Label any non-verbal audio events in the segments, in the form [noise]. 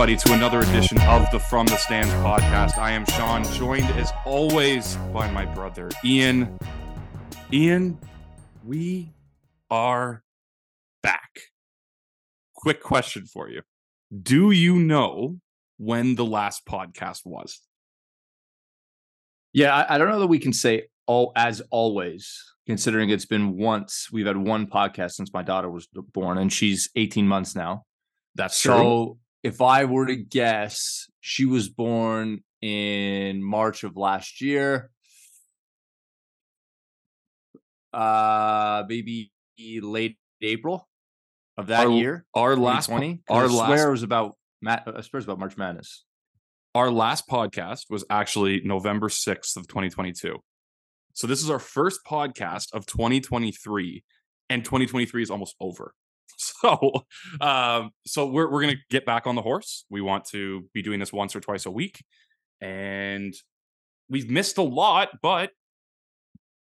Everybody, to another edition of the From the Stands podcast. I am Sean, joined as always by my brother, Ian. Ian, we are back. Quick question for you Do you know when the last podcast was? Yeah, I, I don't know that we can say all as always, considering it's been once. We've had one podcast since my daughter was born, and she's 18 months now. That's So true. If I were to guess, she was born in March of last year. Uh maybe late April of that Our- year. Our last, 2020. our I last, swear was about Ma- I swear was about March Madness. our last podcast was actually November 6th of 2022. So this is our first podcast of 2023 and 2023 is almost over. [laughs] So um so we're we're to get back on the horse. We want to be doing this once or twice a week and we've missed a lot, but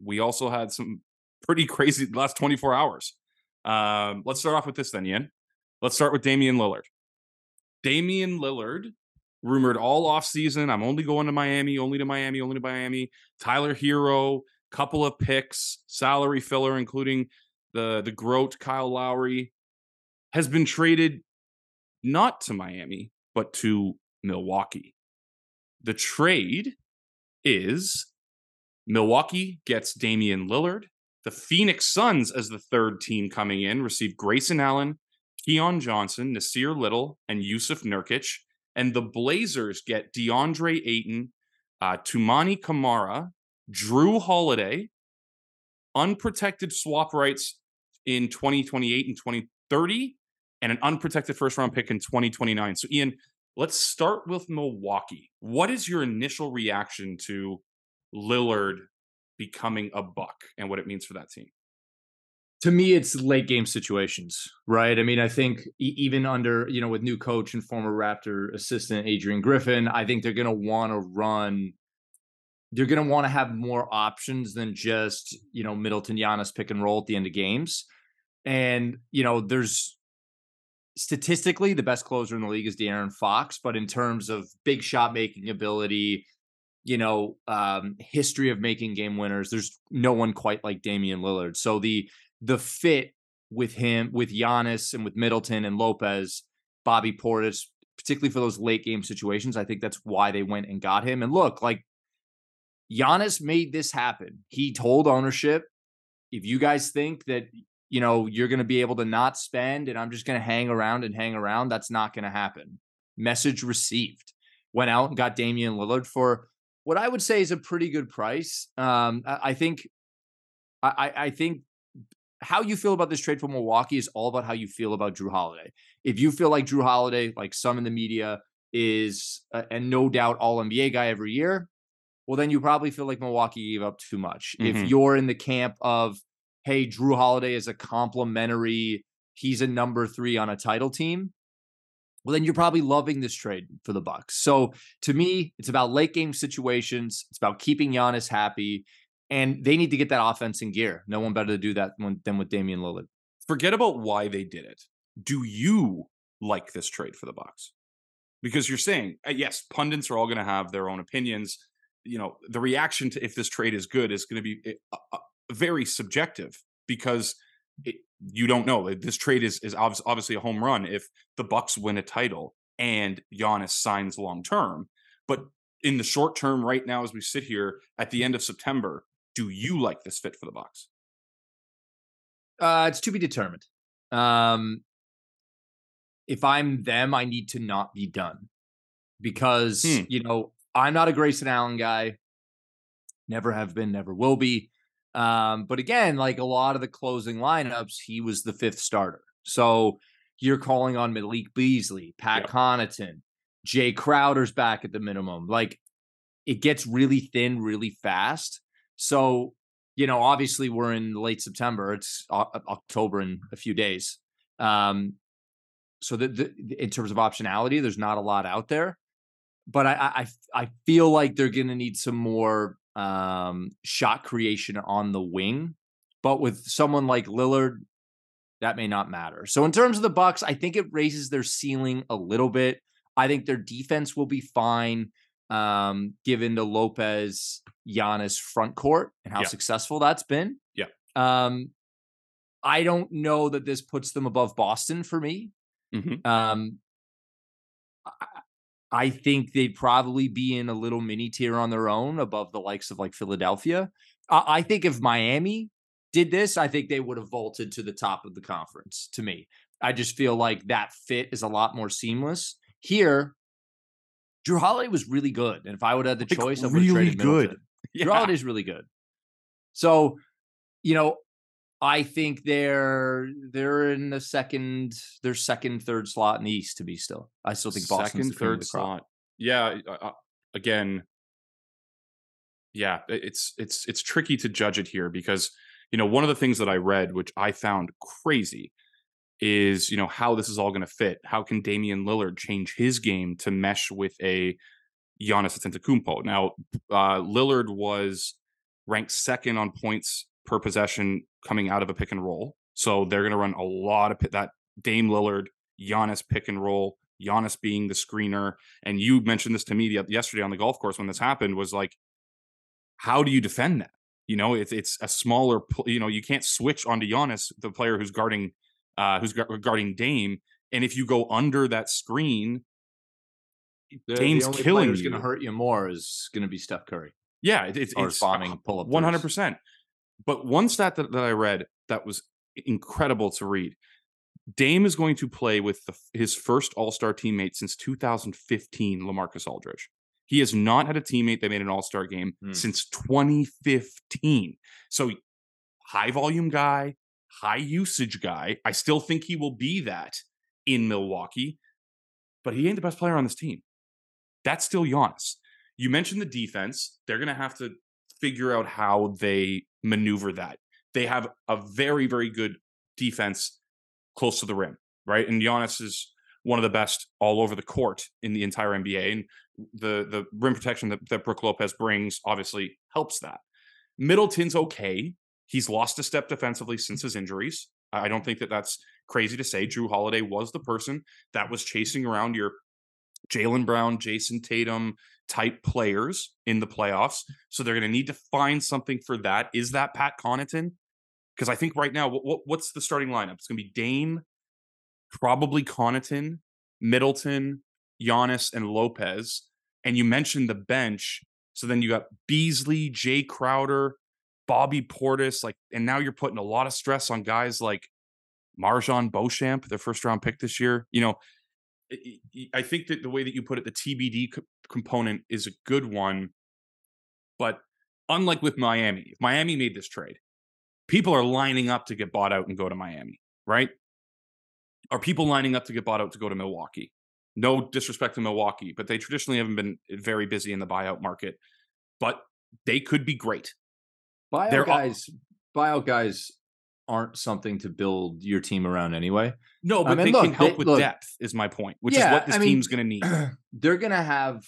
we also had some pretty [laughs] crazy last 24 hours. Um let's start off with this then, Ian. Let's start with Damian Lillard. Damian Lillard rumored all off season. I'm only going to Miami, only to Miami, only to Miami. Tyler Herro, couple of picks, salary filler, including the the Groat Kyle Lowry, has been traded not to Miami, but to Milwaukee. The trade is Milwaukee gets Damian Lillard. The Phoenix Suns, as the third team coming in, receive Grayson Allen, Keon Johnson, Nassir Little, and Jusuf Nurkic. And the Blazers get DeAndre Ayton, uh, Toumani Camara, Jrue Holiday, unprotected swap rights in 2028 and 2030, and an unprotected first round pick in 2029. So, Ian, let's start with Milwaukee. What is your initial reaction to Lillard becoming a buck and what it means for that team? to me it's late game situations right i mean i think even under you know with new coach and former raptor assistant adrian griffin i think they're going to want to run they're going to want to have more options than just you know middleton Giannis pick and roll at the end of games and you know there's statistically the best closer in the league is De'Aaron Fox but in terms of big shot making ability you know um history of making game winners there's no one quite like Damian Lillard so the the fit with him, with Giannis and with Middleton and Lopez, Bobby Portis, particularly for those late game situations. I think that's why they went and got him. And look, like Giannis made this happen. He told ownership, if you guys think that you know you're going to be able to not spend and I'm just going to hang around and hang around, that's not going to happen. Message received. Went out and got Damian Lillard for what I would say is a pretty good price. Um, I, I think, I, I- I think how you feel about this trade for Milwaukee is all about how you feel about Jrue Holiday. If you feel like Jrue Holiday, like some in the media, is a, and no doubt all NBA guy every year, well, then you probably feel like Milwaukee gave up too much. Mhm. If you're in the camp of, hey, Jrue Holiday is a complimentary, he's a number three on a title team, well, then you're probably loving this trade for the Bucks. So to me, it's about late game situations. It's about keeping Giannis happy, and they need to get that offense in gear. No one better to do that than with Damian Lillard. Forget about why they did it. Do you like this trade for the Bucks? Because you're saying, uh, yes, pundits are all going to have their own opinions. You know, the reaction to if this trade is good is going to be uh, uh, very subjective because it, you don't know. This trade is is obvi- obviously a home run if the Bucks win a title and Giannis signs long term. But in the short term, right now, as we sit here at the end of September, do you like this fit for the Bucks? Uh, it's to be determined. Um, if I'm them, I need to not be done because Hmm. you know I'm not a Grayson Allen guy. Never have been, never will be. Um, but again, like a lot of the closing lineups, he was the fifth starter. So you're calling on Malik Beasley, Pat Yep. Connaughton, Jay Crowder's back at the minimum. Like it gets really thin really fast. So, you know, obviously we're in late September. It's O- October in a few days. Um, so that the, in terms of optionality, there's not a lot out there. But I I I I feel like they're going to need some more um, shot creation on the wing. But with someone like Lillard, that may not matter. So in terms of the Bucks, I think it raises their ceiling a little bit. I think their defense will be fine, um, given the Lopez Giannis front court and how Yeah. successful that's been. Yeah. Um, I don't know that this puts them above Boston for me. Mhm. Um, I, think they'd probably be in a little mini tier on their own above the likes of like Philadelphia. I, I think if Miami did this, I think they would have vaulted to the top of the conference to me. I just feel like that fit is a lot more seamless. Here, Jrue Holiday was really good. And if I would have had the Like, choice, I would have really traded good. Middleton. Jrue Holiday's really good. So, you know, I think they're they're in the second, their second, third slot in the East to be still. I still think Boston's second, the third slot. Yeah, uh, uh, again, yeah, it's it's it's tricky to judge it here because you know one of the things that I read, which I found crazy, is you know how this is all going to fit. How can Damian Lillard change his game to mesh with a Giannis Antetokounmpo? Now, uh, Lillard was ranked second on points per possession coming out of a pick and roll, so they're going to run a lot of that Dame Lillard, Giannis pick and roll. Giannis being the screener, and you mentioned this to me yesterday on the golf course when this happened. Was like, how do you defend that? You know, it's it's a smaller. You know, you can't switch onto Giannis, the player who's guarding, uh, who's guarding Dame, and if you go under that screen, The, Dame's the killing who's going to hurt you more is going to be Steph Curry. yeah, it, it's it's bombing pull-up one hundred percent. But one stat that, that I read that was incredible to read. Dame is going to play with the, his first All Star teammate since 2015, Lamarcus Aldridge. He has not had a teammate that made an All Star game Hmm. since 2015. So, high volume guy, high usage guy. I still think he will be that in Milwaukee, but he ain't the best player on this team. That's still Giannis. You mentioned the defense. They're going to have to figure out how they maneuver that. They have a very, very good defense close to the rim, right? And Giannis is one of the best all over the court in the entire NBA. And the the rim protection that, that Brooke Lopez brings obviously helps that. Middleton's okay. He's lost a step defensively since his injuries. I don't think that that's crazy to say. Jrue Holiday was the person that was chasing around your Jaylen Brown, Jayson Tatum type players in the playoffs. So they're going to need to find something for that. Is that Pat Connaughton? Because I think right now, what, what, what's the starting lineup? It's going to be Dame, probably Connaughton, Middleton, Giannis, and Lopez. And you mentioned the bench. So then you got Beasley, Jay Crowder, Bobby Portis, like, and now you're putting a lot of stress on guys like MarJon Beauchamp, their first round pick this year. You know, I- think that the way that you put it, the TBD co- component is a good one. But unlike with Miami, if Miami made this trade, people are lining up to get bought out and go to Miami, right? Are people lining up to get bought out to go to Milwaukee? No disrespect to Milwaukee, but they traditionally haven't been very busy in the buyout market. But they could be great. Buyout They're guys, buyout guys aren't something to build your team around anyway. No, but mean, they look, can help they- with look- depth, is my point, which Yeah, is what this I mean, team's going to need. [clears throat] they're gonna have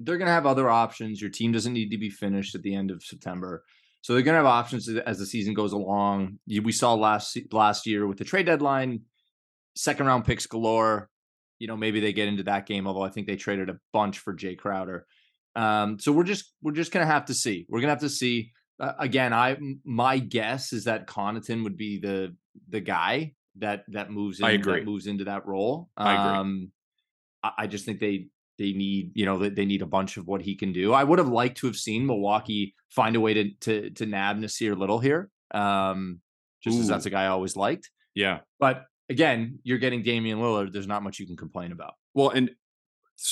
they're gonna have other options. Your team doesn't need to be finished at the end of September, so they're gonna have options as- the season goes along. We saw last last year with the trade deadline, second round picks galore. You know, maybe they get into that game. Although I think they traded a bunch for Jay Crowder. Um, so we're just we're just gonna have to see. We're gonna have to see. Uh, again, I my guess is that Connaughton would be the the guy that that moves in, I agree. that moves into that role. I agree. Um, I, I just think they they need you know they, they need a bunch of what he can do. I would have liked to have seen Milwaukee find a way to to to nab Nassir Little here, um, just as that's a guy I always liked. yeah. But again, you're getting Damian Lillard. There's not much you can complain about. Well, and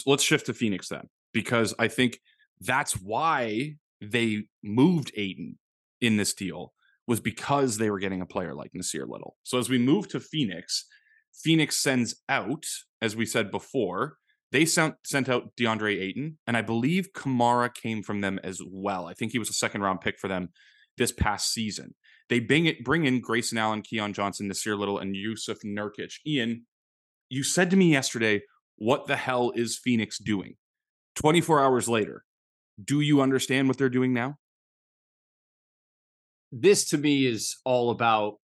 let's shift to Phoenix then, because I think that's why they moved Ayton in this deal was because they were getting a player like Nassir Little. So as we move to Phoenix, Phoenix sends out, as we said before, they sent sent out DeAndre Ayton, and I believe Camara came from them as well. I think he was a second round pick for them this past season. They bring it bring in Grayson Allen, Keon Johnson, Nassir Little, and Jusuf Nurkic. Ian, you said to me yesterday, what the hell is Phoenix doing? 24 hours later, do you understand what they're doing now? This to me is all about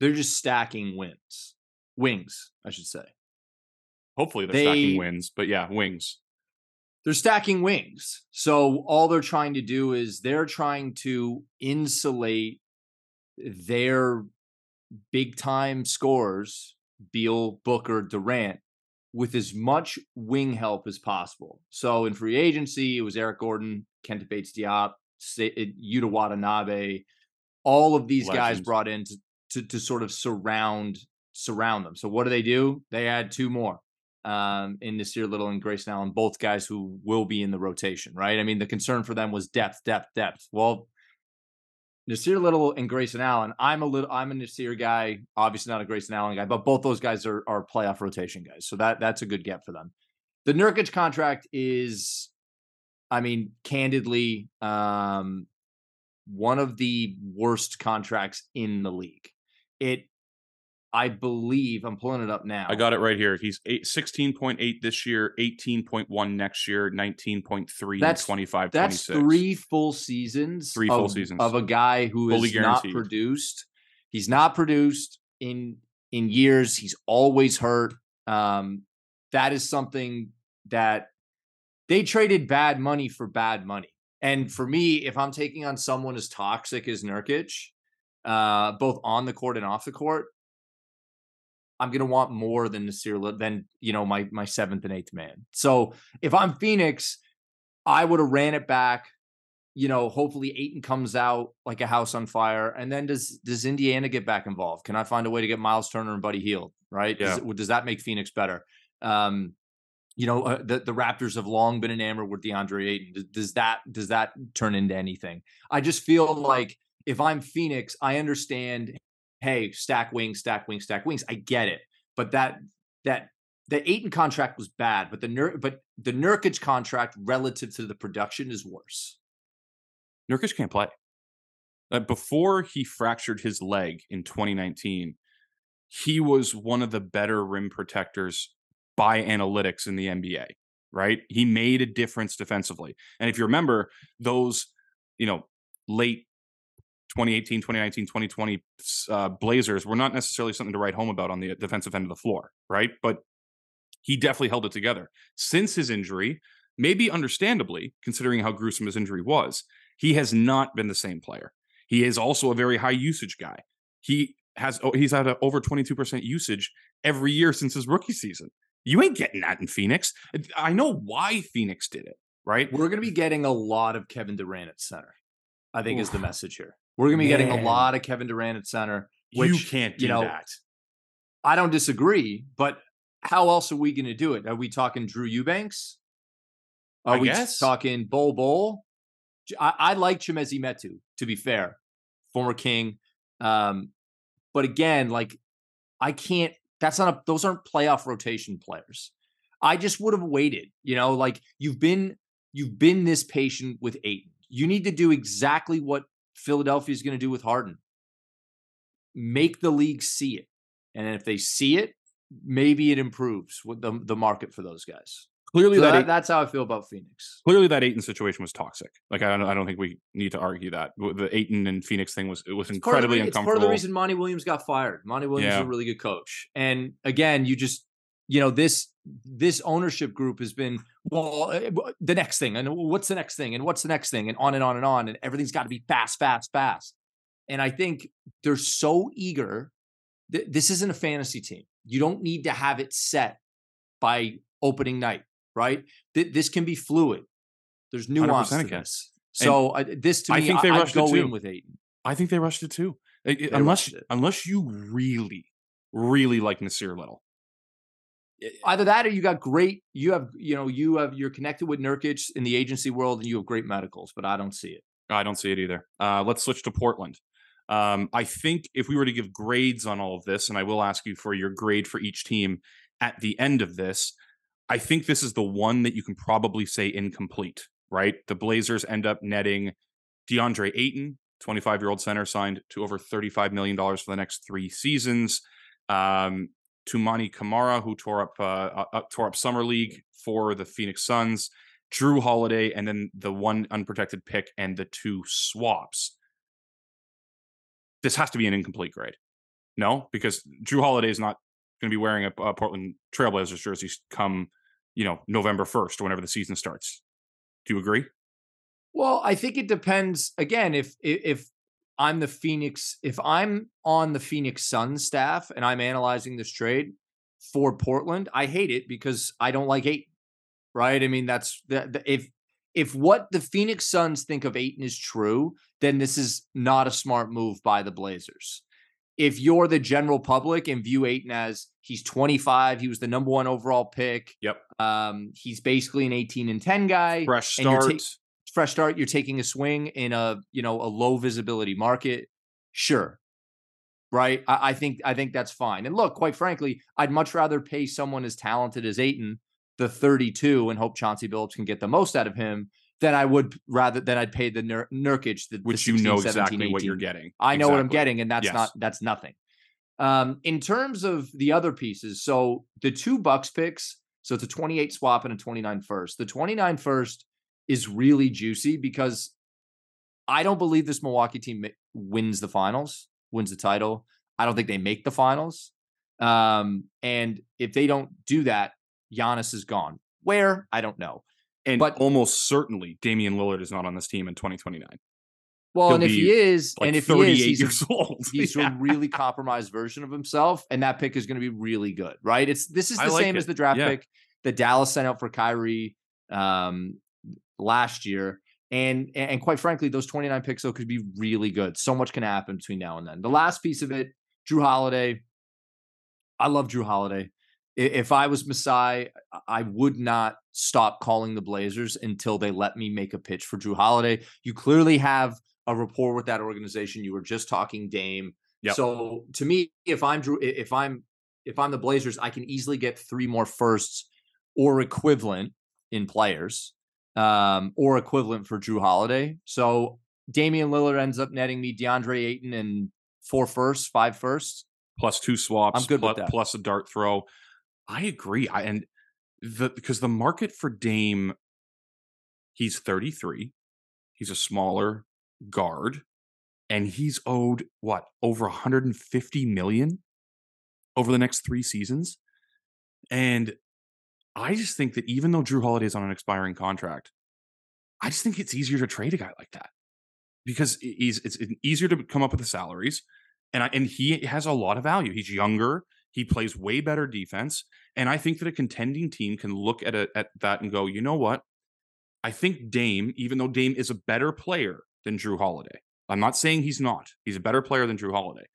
They're just stacking wins, wings, I should say. Hopefully they're They- stacking wins, but yeah, wings. They're stacking wings. So all they're trying to do is they're trying to insulate their big time scores, Beal, Booker, Durant, with as much wing help as possible. So in free agency, it was Eric Gordon, Keita Bates-Diop, uh, Yuta Watanabe, all of these guys brought in to, to to sort of surround surround them. So what do they do? They add two more um, in Nassir Little and Grayson Allen, both guys who will be in the rotation, right? I mean, the concern for them was depth, depth, depth. Well, Nassir Little and Grayson Allen, I'm a little, I'm a Nassir guy, obviously not a Grayson Allen guy, but both those guys are are playoff rotation guys, so that that's a good get for them. The Nurkic contract is, I mean, candidly, um, one of the worst contracts in the league. It, I believe, I'm pulling it up now. I got it right here. He's eight, 16.8 this year, 18.1 next year, 19.3 That's- 25 That's 26. three full seasons. Three full of- seasons. of a guy who Fully is not produced. He's not produced in in years. He's always hurt. Um, that is something that they traded bad money for bad money. And for me, if I'm taking on someone as toxic as Nurkic, uh, both on the court and off the court, I'm gonna want more than Nassir than you know my my seventh and eighth man. So if I'm Phoenix, I would have ran it back. You know, hopefully Ayton comes out like a house on fire, and then does does Indiana get back involved? Can I find a way to get Myles Turner and Buddy Hield? Right? Does, does that make Phoenix better? Um, you know, uh, the the Raptors have long been enamored with DeAndre Ayton. Does that does that turn into anything? I just feel like if I'm Phoenix, I understand. Hey, stack wings, stack wings, stack wings. I get it, but that that the Ayton contract was bad, but the Nur- but the Nurkic contract relative to the production is worse. Nurkic can't play. Uh, before he fractured his leg in 2019, he was one of the better rim protectors by analytics in the NBA, right? He made a difference defensively. And if you remember those, you know, late 2018, 2019, 2020 uh, Blazers were not necessarily something to write home about on the defensive end of the floor, right? But he definitely held it together. Since his injury, maybe understandably, considering how gruesome his injury was, he has not been the same player. He is also a very high usage guy. He has oh, he's had a over 22% usage every year since his rookie season. You ain't getting that in Phoenix. I know why Phoenix did it, right? We're going to be getting a lot of Kevin Durant at center. I think is the message here. We're going to be getting a lot of Kevin Durant at center. you can't do you know, that. I don't disagree, but how else are we going to do it? Are we talking Drew Eubanks? Are I we guess. talking Bol Bol? I like Chimezie Metu, to be fair, former king. Um, but again, like I can't. That's not a. Those aren't playoff rotation players. I just would have waited. You know, like you've been you've been this patient with Ayton. You need to do exactly what Philadelphia is going to do with Harden. Make the league see it, and if they see it, maybe it improves with the the market for those guys. Clearly, So that, that- that's how I feel about Phoenix. clearly that Ayton situation was toxic. Like I don't, I don't think we need to argue that the Ayton and Phoenix thing was it was It's part the incredibly It's uncomfortable. part of the reason Monty Williams got fired. Monty Williams is a really good coach, and again, you just you know this this ownership group has been well uh, the next thing and what's the next thing and what's the next thing and on and on and on and everything's got to be fast fast fast and i think they're so eager th- this isn't a fantasy team you don't need to have it set by opening night right Th- this can be fluid there's nuance to this so this to I think they I, rushed it go in too. with Ayton. I think they rushed it too. It- it- unless unless you really, really like Nassir Little. Either that or you got great you have you know you have you're connected with Nurkic in the agency world and you have great medicals but I don't see it I don't see it either. Uh, let's switch to Portland. Um, I think if we were to give grades on all of this, and I will ask you for your grade for each team at the end of this, I think this is the one that you can probably say incomplete, right? The Blazers end up netting DeAndre Ayton, 25 year old center, signed to over $35 million for the next three seasons. Um, Toumani Camara, who tore up uh, uh, tore up summer league for the Phoenix Suns, Jrue Holiday, and then the one unprotected pick and the two swaps. This has to be an incomplete grade. No, because Jrue Holiday is not going to be wearing a, a Portland Trailblazers jersey come, you know, November 1st or whenever the season starts. Do you agree? Well, I think it depends. Again, if if I'm the Phoenix, if I'm on the Phoenix Suns staff and I'm analyzing this trade for Portland, I hate it because I don't like Ayton. Right? I mean, that's the, if if what the Phoenix Suns think of Ayton is true, then this is not a smart move by the Blazers. If you're the general public and view Ayton as he's 25, he was the number one overall pick. Yep. Um, he's basically an 18 and 10 guy. Fresh start. Ta- fresh start. You're taking a swing in a you know a low visibility market. Sure. Right. I, I think I think that's fine. And look, quite frankly, I'd much rather pay someone as talented as Ayton the 32 and hope Chauncey Billups can get the most out of him than I would rather than I'd pay the Nur- Nurkic, the, which the 16, you know 17, exactly 18. what you're getting. I know exactly. what I'm getting, and that's yes. not that's nothing. Um, in terms of the other pieces, so the two Bucks picks, so it's a 28 swap and a 29 first. The 29 first is really juicy because I don't believe this Milwaukee team wins the finals, wins the title. I don't think they make the finals. Um, and if they don't do that, Giannis is gone. Where? I don't know. And But- almost certainly Damian Lillard is not on this team in 2029. Well, He'll and if he is, Like and if he 38 is, he's a, years old. [laughs] he's Yeah. a really compromised version of himself, and that pick is going to be really good, right? It's this is the like same it. as the draft Yeah. pick that Dallas sent out for Kyrie um, last year, and and quite frankly, those twenty nine picks though could be really good. So much can happen between now and then. The last piece of it, Jrue Holiday. I love Jrue Holiday. If I was Masai, I would not stop calling the Blazers until they let me make a pitch for Jrue Holiday. You clearly have a rapport with that organization. You were just talking Dame. Yep. So to me, if I'm Drew, if I'm if I'm the Blazers, I can easily get three more firsts or equivalent in players, um, or equivalent for Jrue Holiday. So Damian Lillard ends up netting me DeAndre Ayton and four firsts, five firsts. plus two swaps, I'm good with plus, that. plus a dart throw. I agree. I and the because the market for Dame, he's 33. He's a smaller guard, and he's owed what over 150 million over the next three seasons. And I just think that even though Jrue Holiday is on an expiring contract, I just think it's easier to trade a guy like that because he's it's easier to come up with the salaries and I, and he has a lot of value. He's younger. He plays way better defense, and I think that a contending team can look at a, at that and go, you know what? I think Dame, even though Dame is a better player than Jrue Holiday, I'm not saying he's not. He's a better player than Jrue Holiday,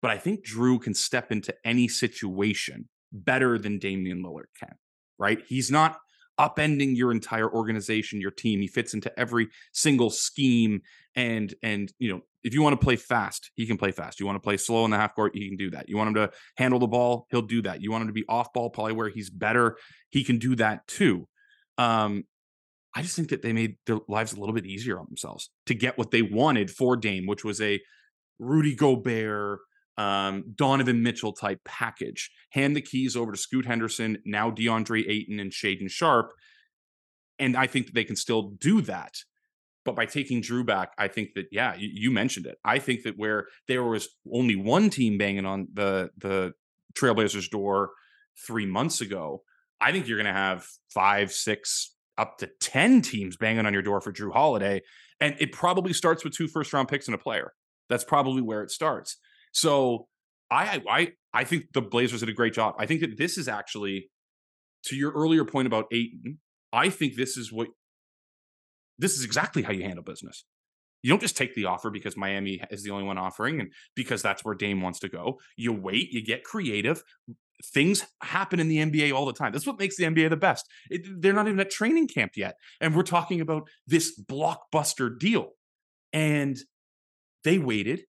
but I think Jrue can step into any situation better than Damian Lillard can. Right? He's not upending your entire organization, your team. He fits into every single scheme and and you know if you want to play fast he can play fast you want to play slow in the half court he can do that you want him to handle the ball he'll do that you want him to be off ball probably where he's better he can do that too um i just think that they made their lives a little bit easier on themselves to get what they wanted for dame which was a rudy gobert um, Donovan Mitchell type package. Hand the keys over to Scoot Henderson, now DeAndre Ayton and Shaedon Sharpe. And I think that they can still do that. But by taking Jrue back, I think that yeah, you, you mentioned it. I think that where there was only one team banging on the the Trailblazers door three months ago, I think you're going to have five, six, up to ten teams banging on your door for Jrue Holiday, and it probably starts with two first round picks and a player. That's probably where it starts. So I I I think the Blazers did a great job. I think that this is actually to your earlier point about Ayton. I think this is what this is exactly how you handle business. You don't just take the offer because Miami is the only one offering and because that's where Dame wants to go. You wait, you get creative. Things happen in the NBA all the time. That's what makes the NBA the best. It, they're not even at training camp yet. And we're talking about this blockbuster deal. And they waited.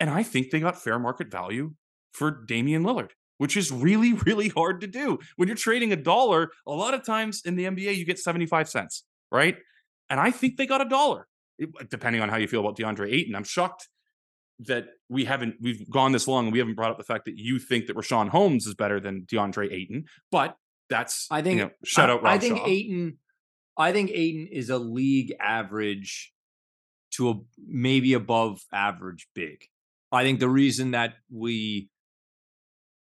And I think they got fair market value for Damian Lillard, which is really, [laughs] really hard to do. When you're trading a dollar, a lot of times in the NBA, you get 75 cents, right? And I think they got a dollar, eh, depending on how you feel about DeAndre Ayton. I'm shocked that we haven't we've gone this long and we haven't brought up the fact that you think that Richaun Holmes is better than DeAndre Ayton, but that's I think you know, shout I, out Rob I think Shaw. Ayton, I think Ayton is a league average to a maybe above average big. I think the reason that we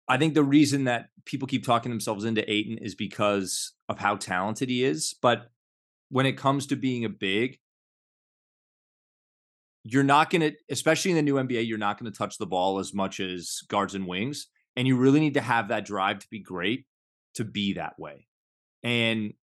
I think the reason that people keep talking themselves into Ayton is because of how talented he is. But when it comes to being a big, you're not going to, especially in the new NBA, you're not going to touch the ball as much as guards and wings. And you really need to have that drive to be great to be that way. And,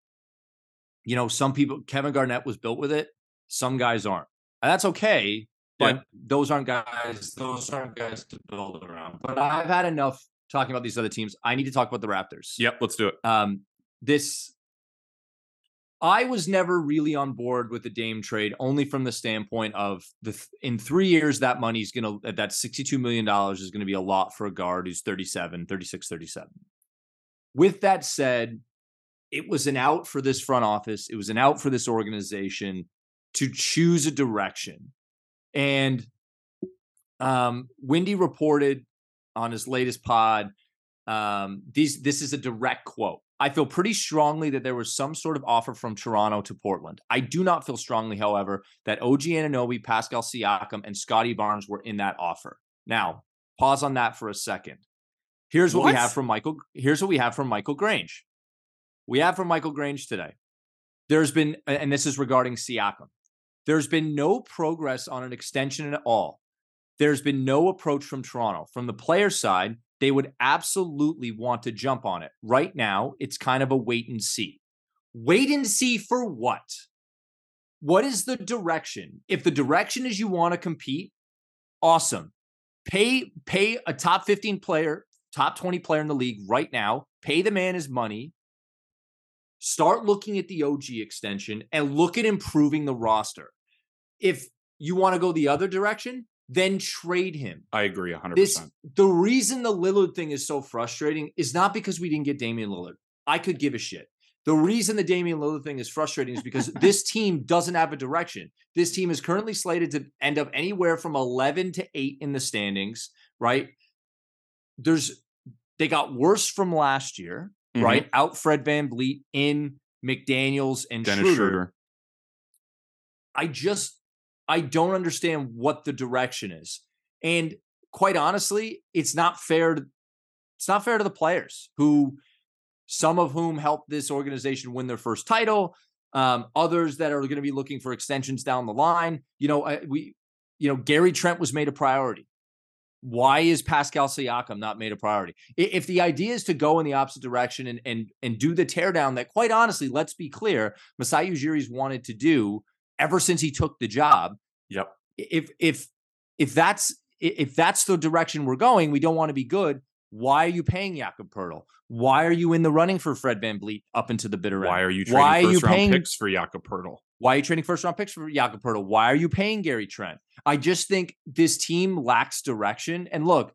you know, some people, Kevin Garnett was built with it, some guys aren't. And that's okay. But yeah. those aren't guys, those aren't guys to build around. But I've had enough talking about these other teams. I need to talk about the Raptors. Yep, let's do it. Um, this I was never really on board with the Dame trade, only from the standpoint of the th- in three years that money's gonna that $62 million is gonna be a lot for a guard who's 37, 36, 37. With that said, it was an out for this front office, it was an out for this organization to choose a direction. And um, Windy reported on his latest pod. Um, these this is a direct quote. I feel pretty strongly that there was some sort of offer from Toronto to Portland. I do not feel strongly, however, that OG Anunoby, Pascal Siakam, and Scottie Barnes were in that offer. Now, pause on that for a second. Here's what, what, we have from Michael. Here's what we have from Michael Grange. We have from Michael Grange today. There's been, and this is regarding Siakam. There's been no progress on an extension at all. There's been no approach from Toronto. From the player side, they would absolutely want to jump on it. Right now, it's kind of a wait and see. Wait and see for what? What is the direction? If the direction is you want to compete, awesome. Pay pay a top 15 player, top 20 player in the league right now. Pay the man his money. Start looking at the OG extension and look at improving the roster. If you want to go the other direction, then trade him. I agree 100%. This, the reason the Lillard thing is so frustrating is not because we didn't get Damian Lillard. I could give a shit. The reason the Damian Lillard thing is frustrating is because [laughs] this team doesn't have a direction. This team is currently slated to end up anywhere from 11 to 8 in the standings, right? There's they got worse from last year, mm-hmm. right? Out Fred Van VanVleet in McDaniels and Dennis Schroeder. Schroeder. I just I don't understand what the direction is. And quite honestly, it's not fair to it's not fair to the players who some of whom helped this organization win their first title, um, others that are going to be looking for extensions down the line. You know, I, we you know, Gary Trent was made a priority. Why is Pascal Siakam not made a priority? If the idea is to go in the opposite direction and and and do the teardown that, quite honestly, let's be clear, Masai Ujiri's wanted to do ever since he took the job. Yep. If if if that's if that's the direction we're going, we don't want to be good. Why are you paying Jakob Poeltl? Why are you in the running for Fred Van VanVleet up into the bitter end? Why are you trading Why first are you round paying, picks for Jakob Poeltl? Why are you trading first round picks for Jakob Poeltl? Why are you paying Gary Trent? I just think this team lacks direction. And look,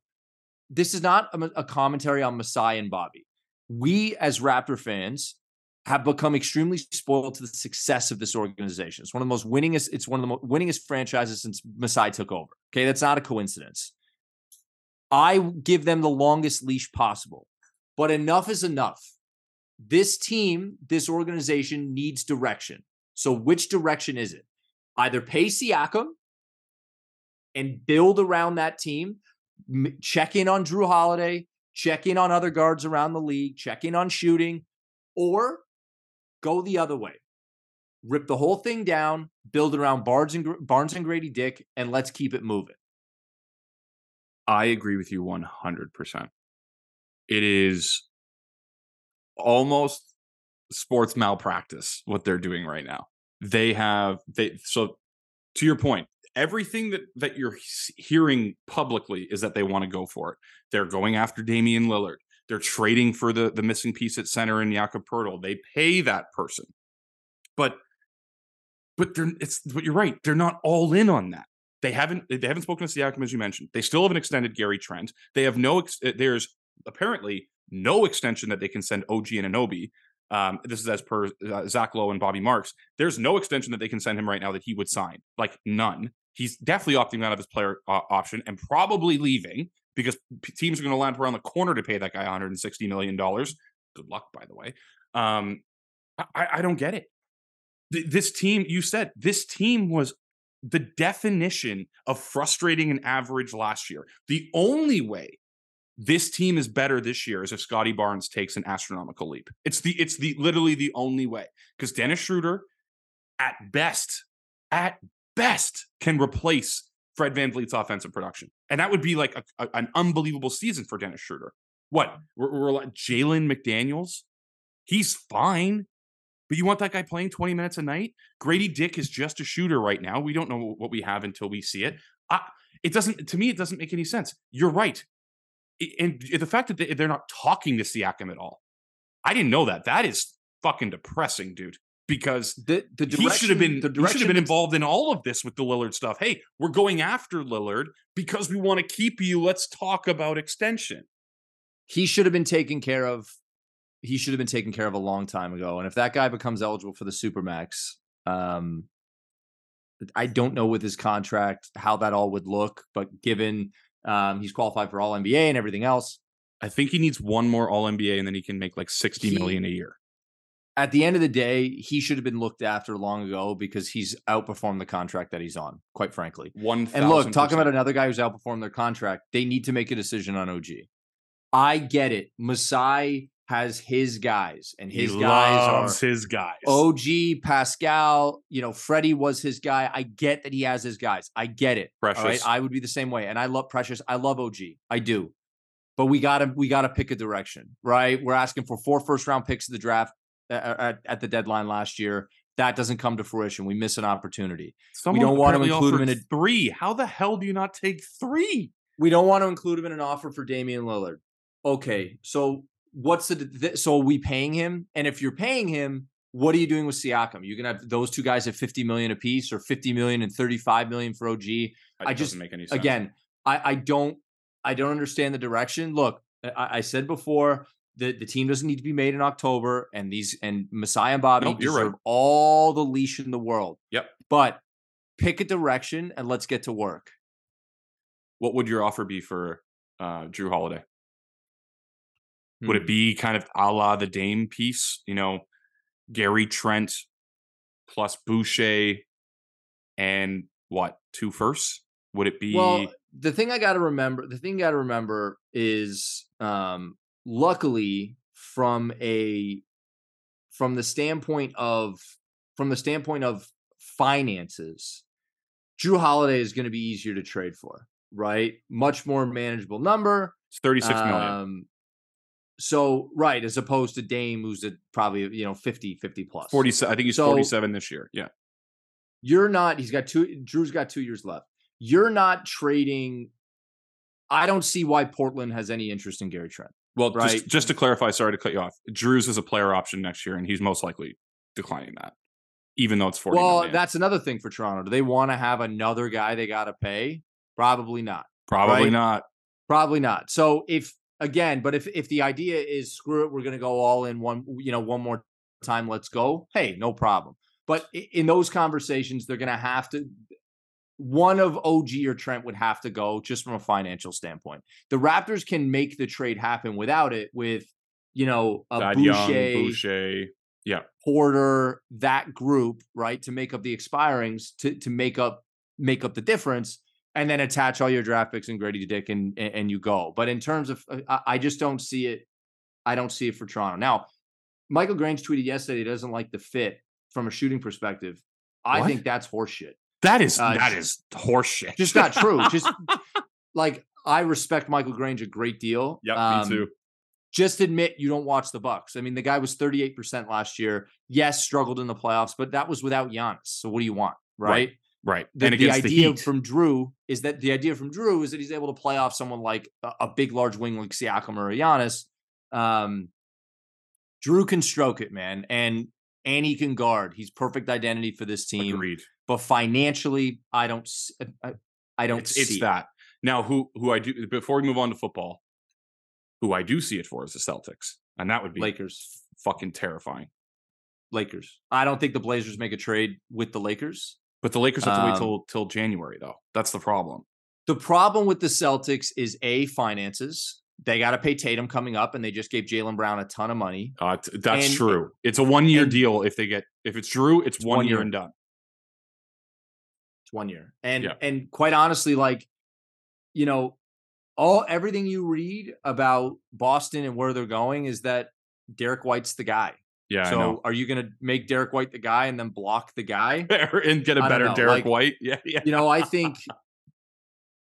this is not a, a commentary on Masai and Bobby. We as Raptor fans have become extremely spoiled to the success of this organization. It's one of the most winningest. It's one of the most winningest franchises since Masai took over. Okay, that's not a coincidence. I give them the longest leash possible, but enough is enough. This team, this organization needs direction. So, which direction is it? Either pay Siakam and build around that team, check in on Jrue Holiday, check in on other guards around the league, check in on shooting, or Go the other way. Rip the whole thing down, build around Barnes and Barnes and Grady Dick, and let's keep it moving. I agree with you 100%. It is almost sports malpractice what they're doing right now. They have they so to your point, everything that that you're hearing publicly is that they want to go for it. They're going after Damian Lillard. They're trading for the the missing piece at center in Jakob Poeltl. They pay that person, but but they're it's but you're right. They're not all in on that. They haven't they haven't spoken to Siakam as you mentioned. They still haven't extended Gary Trent. They have no eh, there's apparently no extension that they can send OG Anunoby. Um, this is as per uh, Zach Lowe and Bobby Marks. There's no extension that they can send him right now that he would sign. Like none. He's definitely opting out of his player uh, option and probably leaving because teams are going to land around the corner to pay that guy 160 million dollars. Good luck, by the way. Um, I, I don't get it. Th- this team, you said this team was the definition of frustrating and average last year. The only way this team is better this year is if Scottie Barnes takes an astronomical leap. It's the it's the literally the only way because Dennis Schroeder, at best, at best, can replace Fred Van VanVleet's offensive production, and that would be like a, a, an unbelievable season for Dennis Schroeder. What we're, we're like Jalen McDaniels, he's fine, but you want that guy playing twenty minutes a night? Grady Dick is just a shooter right now. We don't know what we have until we see it. I, it doesn't to me. It doesn't make any sense. You're right and the fact that they, they're not talking to Siakam at all, I didn't know that. That is fucking depressing, dude. Because the, the he should have been the he should have been involved in all of this with the Lillard stuff. Hey, we're going after Lillard because we want to keep you. Let's talk about extension. He should have been taken care of. He should have been taken care of a long time ago. And if that guy becomes eligible for the supermax, um, I don't know with his contract how that all would look. But given um, he's qualified for All NBA and everything else. I think he needs one more All NBA, and then he can make like sixty he, million a year. At the end of the day, he should have been looked after long ago because he's outperformed the contract that he's on. Quite frankly, one. And look, talking about another guy who's outperformed their contract, they need to make a decision on OG. I get it. Masai has his guys, and his he guys are his guys. OG, Pascal, you know, Freddie was his guy. I get that he has his guys. I get it. Precious. Right? I would be the same way. And I love Precious. I love OG. I do. But we gotta we gotta pick a direction, right? We're asking for four first round picks of the draft at, at the deadline last year. That doesn't come to fruition. We miss an opportunity. Someone we don't want to include him in a three. How the hell do you not take three? We don't want to include him in an offer for Damian Lillard. Okay, so what's the so are we paying him? And if you're paying him, what are you doing with Siakam? You're gonna have those two guys at 50 million apiece or 50 million and 35 million for OG. I just make any sense. Again, I, I don't I don't understand the direction. Look, I, I, said before the, the team doesn't need to be made in October, and these and Masai and Bobby nope, deserve right. all the leash in the world. Yep. But pick a direction and let's get to work. What would your offer be for uh, Jrue Holiday? Would it hmm. be kind of a la the Dame piece? You know, Gary Trent plus Boucher and what two firsts? Would it be? Well, the thing I got to remember, the thing I got to remember is, um, luckily from a from the standpoint of from the standpoint of finances, Jrue Holiday is going to be easier to trade for, right? Much more manageable number. It's 36 million. Um, so right, as opposed to Dame, who's at probably you know 50, 50 plus. 47. I think he's so, 47 this year. Yeah. You're not, he's got two, Jrue's got two years left. You're not trading. I don't see why Portland has any interest in Gary Trent. Well, right? just, just to clarify, sorry to cut you off. Jrues is a player option next year, and he's most likely declining that, even though it's 40 Well, million. that's another thing for Toronto. Do they want to have another guy they got to pay? Probably not. Probably right? not. Probably not. So if again, but if if the idea is screw it, we're going to go all in one, you know, one more time, let's go. Hey, no problem. But in those conversations, they're going to have to. One of OG or Trent would have to go just from a financial standpoint. The Raptors can make the trade happen without it, with you know a Boucher, Young, Boucher, yeah, Porter, that group, right, to make up the expirings to to make up make up the difference and then attach all your draft picks and Grady Dick and, and, you go. But in terms of, uh, I, I just don't see it. I don't see it for Toronto. Now, Michael Grange tweeted yesterday he doesn't like the fit from a shooting perspective. I what? think that's horseshit. That is uh, that is horseshit. Just not true. [laughs] just like I respect Michael Grange a great deal. Yeah, um, me too. Just admit you don't watch the Bucks. I mean, the guy was 38% last year. Yes, struggled in the playoffs, but that was without Giannis. So what do you want? Right. right. Right. The, and the idea the from Jrue is that the idea from Jrue is that he's able to play off someone like a, a big, large wing like Siakam or Giannis. Um, Jrue can stroke it, man, and and he can guard. He's perfect identity for this team. Agreed. But financially, I don't. I, I don't. It's, it's that now. Who who I do before we move on to football, who I do see it for is the Celtics, and that would be Lakers. Fucking terrifying. Lakers. I don't think the Blazers make a trade with the Lakers. But the Lakers have to wait um till till January though. That's the problem. The problem with the Celtics is a finances. They got to pay Tatum coming up, and they just gave Jaylen Brown a ton of money. Uh, that's and, true. It's a one year deal. If they get if it's Jrue, it's, it's one, one year, year and done. It's one year, and yeah. and quite honestly, like you know, all everything you read about Boston and where they're going is that Derrick White's the guy. Yeah. So are you going to make Derrick White the guy and then block the guy? [laughs] and get a better Derrick like- White. [laughs] Yeah. Yeah. You know, I think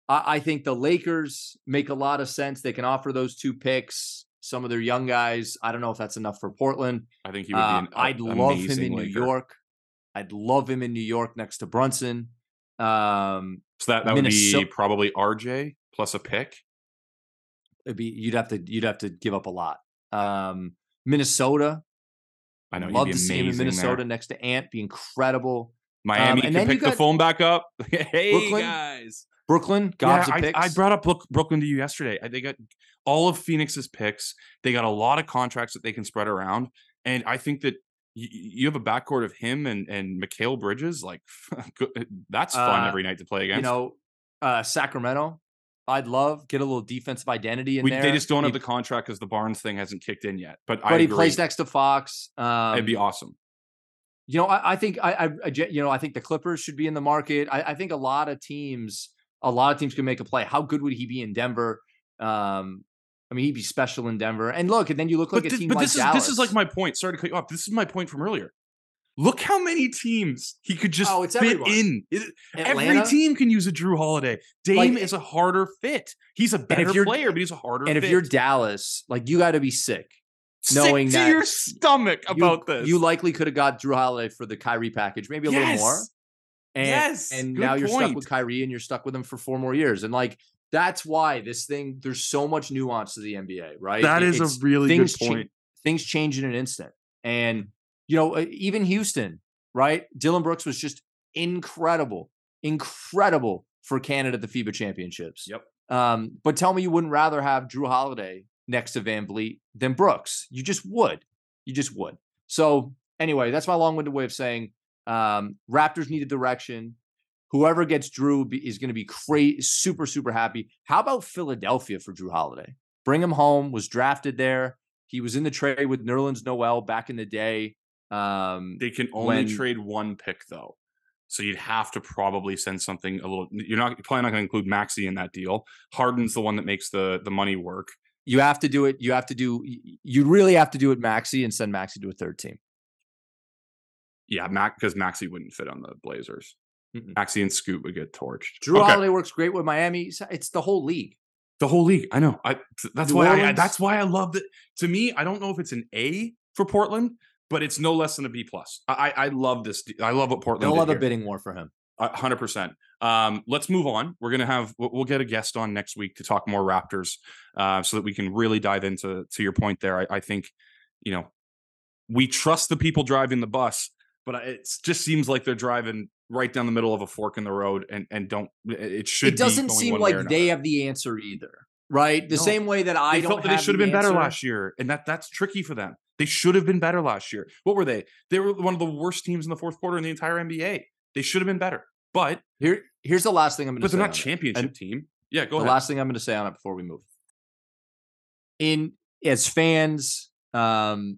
I, I think the Lakers make a lot of sense. They can offer those two picks. Some of their young guys. I don't know if that's enough for Portland. I think he would be Uh, an I'd love him in New York. I'd love him in New York next to Brunson. Um, So that, that would be probably RJ plus a pick. it'd be you'd have to you'd have to give up a lot. Um, Minnesota, I know. love to see him in Minnesota there. next to Ant, be incredible. Miami and can pick the phone back up. [laughs] hey Brooklyn, guys. Brooklyn, gobs yeah, of I, picks. I brought up Brook- Brooklyn to you yesterday. They got all of Phoenix's picks. They got a lot of contracts that they can spread around, and I think that y- y- you have a backcourt of him and and Mikal Bridges. Like [laughs] that's fun Uh, every night to play against. you know, uh, Sacramento. I'd love get a little defensive identity in we, there. they just don't have the contract because the Barnes thing hasn't kicked in yet. But, I but he agree. plays next to Fox. Um, It'd be awesome. You know, I, I think I, I, I you know, I think the Clippers should be in the market. I, I think a lot of teams, a lot of teams can make a play. How good would he be in Denver? Um, I mean, he'd be special in Denver. And look, and then you look like a team but like this is Dallas. this is like my point. Sorry to cut you off. This is my point from earlier. Look how many teams he could just Oh, it's fit everyone. in. It- Atlanta. Every team can use a Jrue Holiday. Dame Like, is a harder fit. He's a better player, but he's a harder and fit. if you're Dallas, like you got to be sick. Sick knowing to that your stomach You- about this, You likely could have got Jrue Holiday for the Kyrie package, maybe a little more. And, Yes, And good now you're stuck with Kyrie and you're stuck with him for four more years. And like that's why this thing, there's so much nuance to the NBA, right? That It- is a really good things cha- point. things change in an instant. And you know, even Houston, right? Dillon Brooks was just incredible, incredible for Canada at the FIBA championships. Yep. Um, but tell me you wouldn't rather have Jrue Holiday next to VanVleet than Brooks. You just would. You just would. So anyway, that's my long-winded way of saying um, Raptors need a direction. Whoever gets Jrue is going to be crazy, super, super happy. How about Philadelphia for Jrue Holiday? Bring him home. Was drafted there. He was in the trade with Nerlens Noel back in the day. Um, They can only when- trade one pick though. So you'd have to probably send something a little. You're not you're probably not going to include Maxey in that deal. Harden's the one that makes the the money work. you have to do it. You have to do. You really have to do it, Maxey, and send Maxey to a third team. Yeah, Mac because Maxey wouldn't fit on the Blazers. Mm-mm. Maxey and Scoot would get torched. Jrue Okay. Holiday works great with Miami. It's- It's the whole league. The whole league. I know. I that's New why I, that's why I love it. To me, I don't know if it's an A for Portland, but it's no less than a B plus. I I I love this. I love what Portland. They'll did have a here. bidding war for him. hundred percent. Um, let's move on. We're gonna have we'll we'll get a guest on next week to talk more Raptors, uh, so that we can really dive into to your point there. I, I think, you know, we trust the people driving the bus, but it just seems like they're driving right down the middle of a fork in the road, and and don't it should. It doesn't be seem one way or like they have the answer either, right? The No. same way that I They felt that they should have been better last year, and that that's tricky for them. They should have been better last year. What were they? They were one of the worst teams in the fourth quarter in the entire NBA. They should have been better, but Here, here's the last thing I'm going to but they're not it. championship And team. Yeah, go ahead. the ahead. last thing I'm going to say on it before we move. In as fans, um,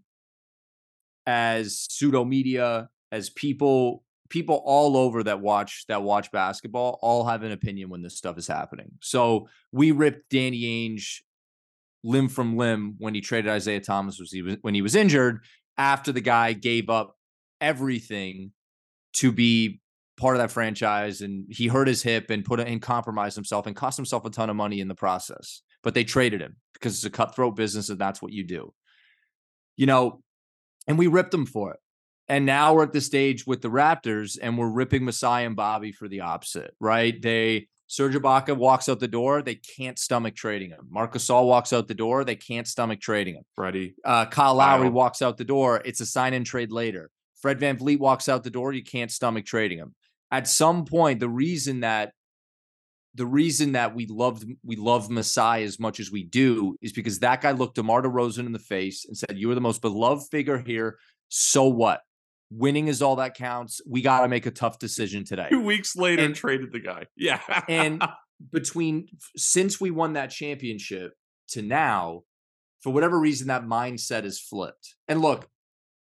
as pseudo media, as people, people all over that watch that watch basketball, all have an opinion when this stuff is happening. So we ripped Danny Ainge limb from limb when he traded Isaiah Thomas was he was when he was injured after the guy gave up everything to be part of that franchise and he hurt his hip and put and compromised himself and cost himself a ton of money in the process. But they traded him because it's a cutthroat business and that's what you do. You know, and we ripped him for it. And now we're at the stage with the Raptors and we're ripping Masai and Bobby for the opposite, right? They Serge Ibaka walks out the door, they can't stomach trading him. Marcus Gasol walks out the door, they can't stomach trading him. Freddie. Uh, Kyle Lowry Kyle. walks out the door. It's a sign and trade later. Fred VanVleet walks out the door. You can't stomach trading him. At some point, the reason that the reason that we loved we love Masai as much as we do is because that guy looked DeMar DeRozan in the face and said, "You are the most beloved figure here. So what? Winning is all that counts. We got to make a tough decision today." Two weeks later, And- traded the guy. Yeah. and [laughs] between since we won that championship to now, for whatever reason, that mindset is flipped. And look,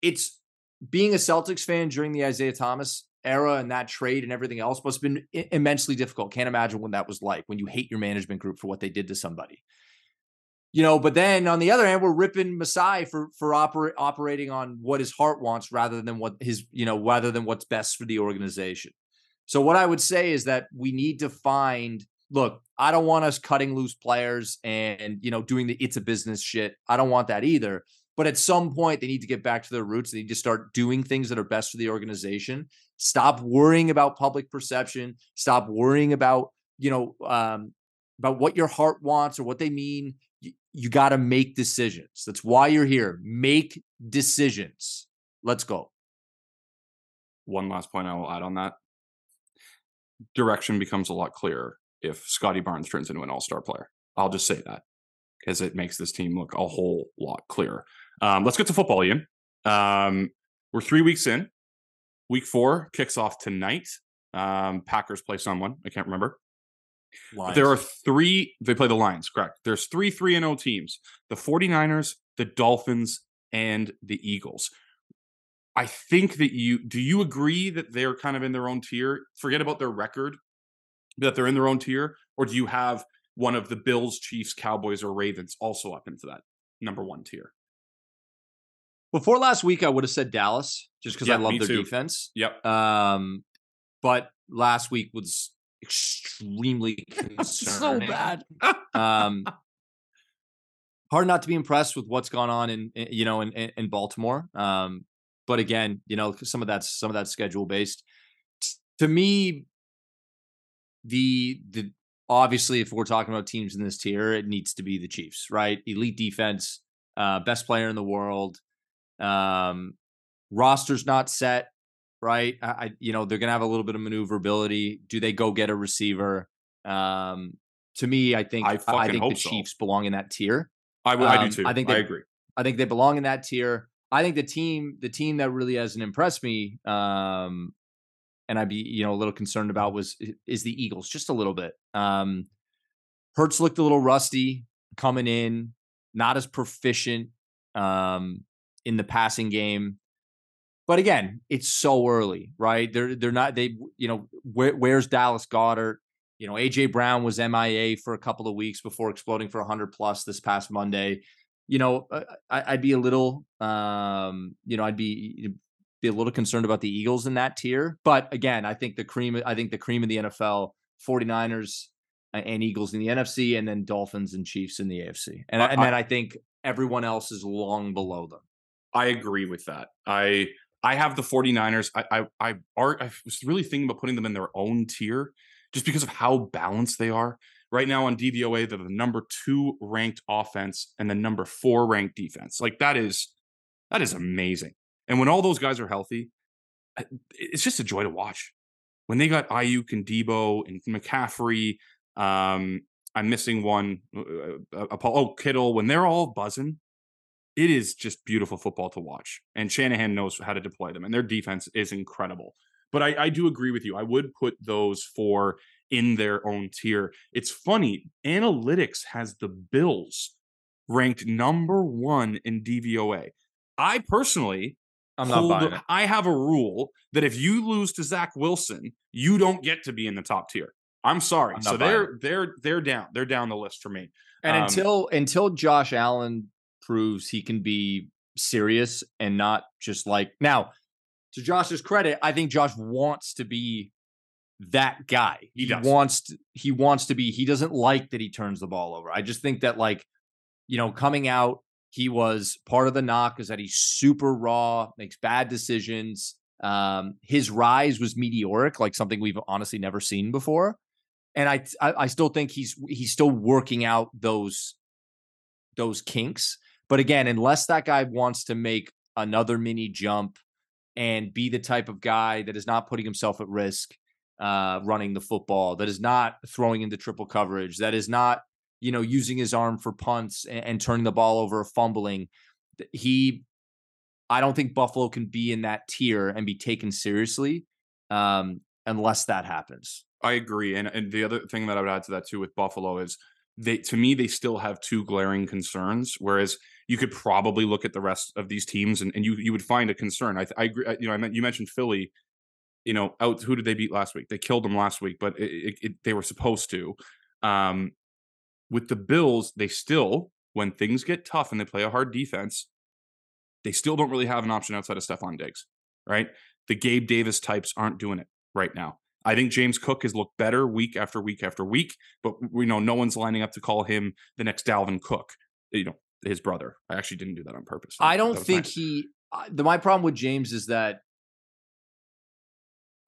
it's being a Celtics fan during the Isaiah Thomas era and that trade and everything else must have been immensely difficult. Can't imagine what that was like when you hate your management group for what they did to somebody. You know, but then on the other hand, we're ripping Masai for for oper- operating on what his heart wants rather than what his you know rather than what's best for the organization. So what I would say is that we need to find. Look, I don't want us cutting loose players and you know doing the it's a business shit. I don't want that either. But at some point, they need to get back to their roots. They need to start doing things that are best for the organization. Stop worrying about public perception. Stop worrying about you know um, about what your heart wants or what they mean. You, got to make decisions. That's why you're here. Make decisions. Let's go. One last point I will add on that. Direction becomes a lot clearer if Scottie Barnes turns into an all-star player. I'll just say that because it makes this team look a whole lot clearer. Um, let's get to football, Ian. Um, we're three weeks in. Week four kicks off tonight. Um, Packers play someone. I can't remember. There are three, they play the Lions, correct. There's three 3 and 0 teams the 49ers, the Dolphins, and the Eagles. I think that you do you agree that they're kind of in their own tier? Forget about their record, that they're in their own tier, or do you have one of the Bills, Chiefs, Cowboys, or Ravens also up into that number one tier? Before last week, I would have said Dallas just because Yep, I love me their too. defense. Yep. Um, but last week was extremely [laughs] concerning. So bad. um, [laughs] hard not to be impressed with what's gone on in, in you know in, in Baltimore. Um, but again, you know some of that's some of that's schedule based. T- To me, the the obviously if we're talking about teams in this tier, it needs to be the Chiefs, right? Elite defense, uh, best player in the world. Um, roster's not set, right? I, I you know they're gonna have a little bit of maneuverability. Do they go get a receiver? Um, to me, I think I I, think the so. Chiefs belong in that tier. I, Um, I do too. I think think I they- agree. I think they belong in that tier. I think the team, the team that really hasn't impressed me, um, and I'd be you know a little concerned about was is the Eagles just a little bit. Um, Hurts looked a little rusty coming in, not as proficient um, in the passing game. But again, it's so early, right? They're they're not they you know where, where's Dallas Goedert? You know AJ Brown was MIA for a couple of weeks before exploding for 100 plus this past Monday. You know uh, I, I'd be a little um, you know I'd be be a little concerned about the Eagles in that tier. But again, I think the cream I think the cream of the NFL 49ers and Eagles in the NFC and then Dolphins and Chiefs in the AFC. And, I- and then I think everyone else is long below them. I agree with that. I I have the 49ers. I I I, are, I was really thinking about putting them in their own tier just because of how balanced they are. Right now on DVOA, they're the number two ranked offense and the number four ranked defense. Like that is that is amazing. And when all those guys are healthy, it's just a joy to watch. When they got Aiyuk and Debo and McCaffrey, um, I'm missing one. Uh, uh, uh, oh, Kittle. When they're all buzzing, it is just beautiful football to watch. And Shanahan knows how to deploy them, and their defense is incredible. But I, I do agree with you. I would put those four in their own tier. It's funny, analytics has the Bills ranked number one in DVOA. I personally I'm not buying it. I have a rule that if you lose to Zach Wilson, you don't get to be in the top tier. I'm sorry. I'm so they're they're they're down. They're down the list for me. And Um, until until Josh Allen proves he can be serious and not just like now, to Josh's credit, I think Josh wants to be that guy. He does. wants to, he wants to be. He doesn't like that he turns the ball over. I just think that like, you know, coming out, he was part of the knock is that he's super raw, makes bad decisions. Um, his rise was meteoric, like something we've honestly never seen before. And I, I, I still think he's he's still working out those those kinks. But again, unless that guy wants to make another mini jump and be the type of guy that is not putting himself at risk uh, running the football, that is not throwing into triple coverage, that is not you know using his arm for punts and, and turning the ball over fumbling, he. I don't think Buffalo can be in that tier and be taken seriously um, unless that happens. I agree. And and the other thing that I would add to that too with Buffalo is they to me they still have two glaring concerns. Whereas you could probably look at the rest of these teams and, and you you would find a concern. I I agree. You know, I meant you mentioned Philly. you know, out who did they beat last week? They killed them last week, but it, it, it, they were supposed to. Um, with the Bills, they still, when things get tough and they play a hard defense, they still don't really have an option outside of Stefon Diggs, right? The Gabe Davis types aren't doing it right now. I think James Cook has looked better week after week after week, but we know no one's lining up to call him the next Dalvin Cook. You know, his brother. I actually didn't do that on purpose. I don't think nice. he. the my problem with James is that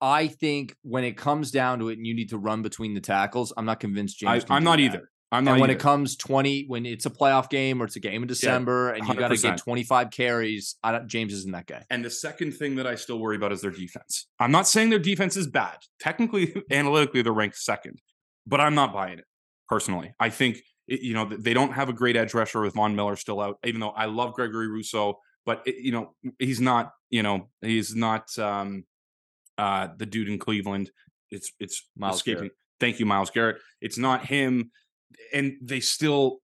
I think when it comes down to it, and you need to run between the tackles, I'm not convinced James. I, am not that. either. I'm not. And when either. it comes 20, when it's a playoff game or it's a game in December, yeah, and you got to get 25 carries, James isn't that guy. And the second thing that I still worry about is their defense. I'm not saying their defense is bad. Technically, [laughs] analytically, they're ranked second, but I'm not buying it personally. I think it, you know they don't have a great edge rusher with Von Miller still out. Even though I love Gregory Rousseau, but it, you know he's not. You know he's not um, uh, the dude in Cleveland. It's it's Myles escaping. Garrett. Thank you, Myles Garrett. It's not him and they still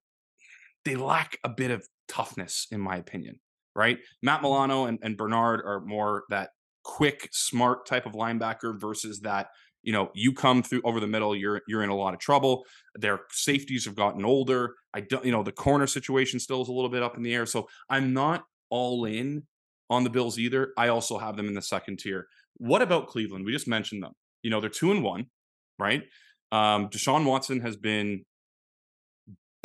they lack a bit of toughness, in my opinion. Right? Matt mm-hmm. Milano and, and Bernard are more that quick, smart type of linebacker versus that you know you come through over the middle you're you're in a lot of trouble their safeties have gotten older i don't you know the corner situation still is a little bit up in the air so i'm not all in on the bills either i also have them in the second tier what about cleveland we just mentioned them you know they're two and one right um deshaun watson has been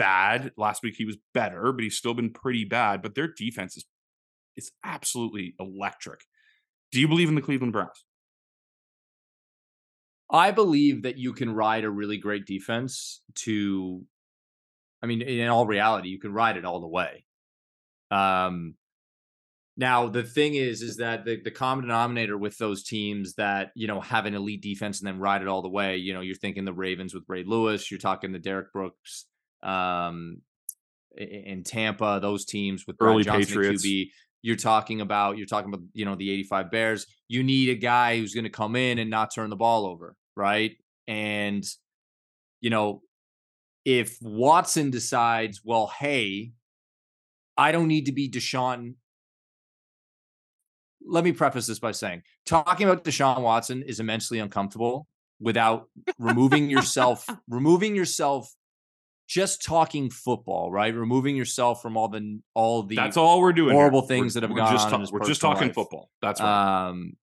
bad. Last week he was better, but he's still been pretty bad. But their defense is is absolutely electric. Do you believe in the Cleveland Browns? I believe that you can ride a really great defense to I mean, in all reality, you can ride it all the way. Um now the thing is, is that the, the common denominator with those teams that you know have an elite defense and then ride it all the way, you know, you're thinking the Ravens with Ray Lewis, you're talking the Derrick Brooks um, in Tampa, those teams with early Brad Johnson Patriots. QB. You're talking about you're talking about you know the 85 Bears. You need a guy who's going to come in and not turn the ball over, right? And you know, if Watson decides, well, hey, I don't need to be Deshaun. Let me preface this by saying talking about Deshaun Watson is immensely uncomfortable without removing yourself [laughs] removing yourself just talking football, right? Removing yourself from all the all the that's all we're doing. Horrible here. things we're, that have gone just on. Ta- we're just talking life. football. That's right. Um,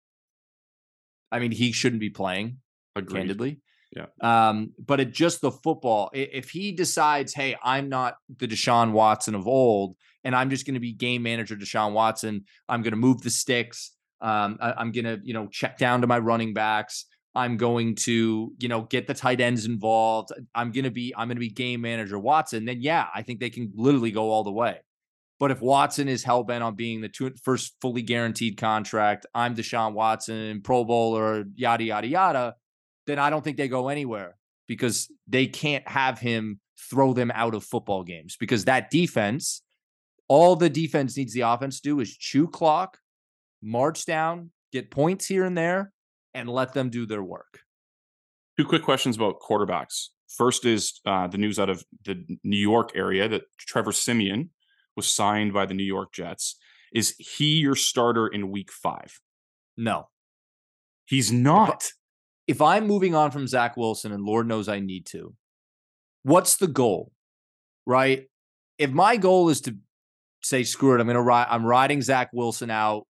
I mean, he shouldn't be playing. Agreed. Candidly, yeah. Um, but it just the football. If he decides, hey, I'm not the Deshaun Watson of old, and I'm just going to be game manager Deshaun Watson. I'm going to move the sticks. Um, I, I'm going to, you know, check down to my running backs. I'm going to, you know, get the tight ends involved. I'm going to be, I'm going to be game manager Watson. Then yeah, I think they can literally go all the way. But if Watson is hell bent on being the two, first fully guaranteed contract, I'm Deshaun Watson, Pro Bowler, yada yada yada, then I don't think they go anywhere because they can't have him throw them out of football games because that defense, all the defense needs the offense to do is chew clock, march down, get points here and there, and let them do their work. Two quick questions about quarterbacks. First is uh, the news out of the New York area that Trevor Siemian was signed by the New York Jets. Is he your starter in week five? No. He's not. If, I'm moving on from Zach Wilson, and Lord knows I need to, what's the goal? Right? If my goal is to say, screw it, I'm gonna ride, I'm riding Zach Wilson out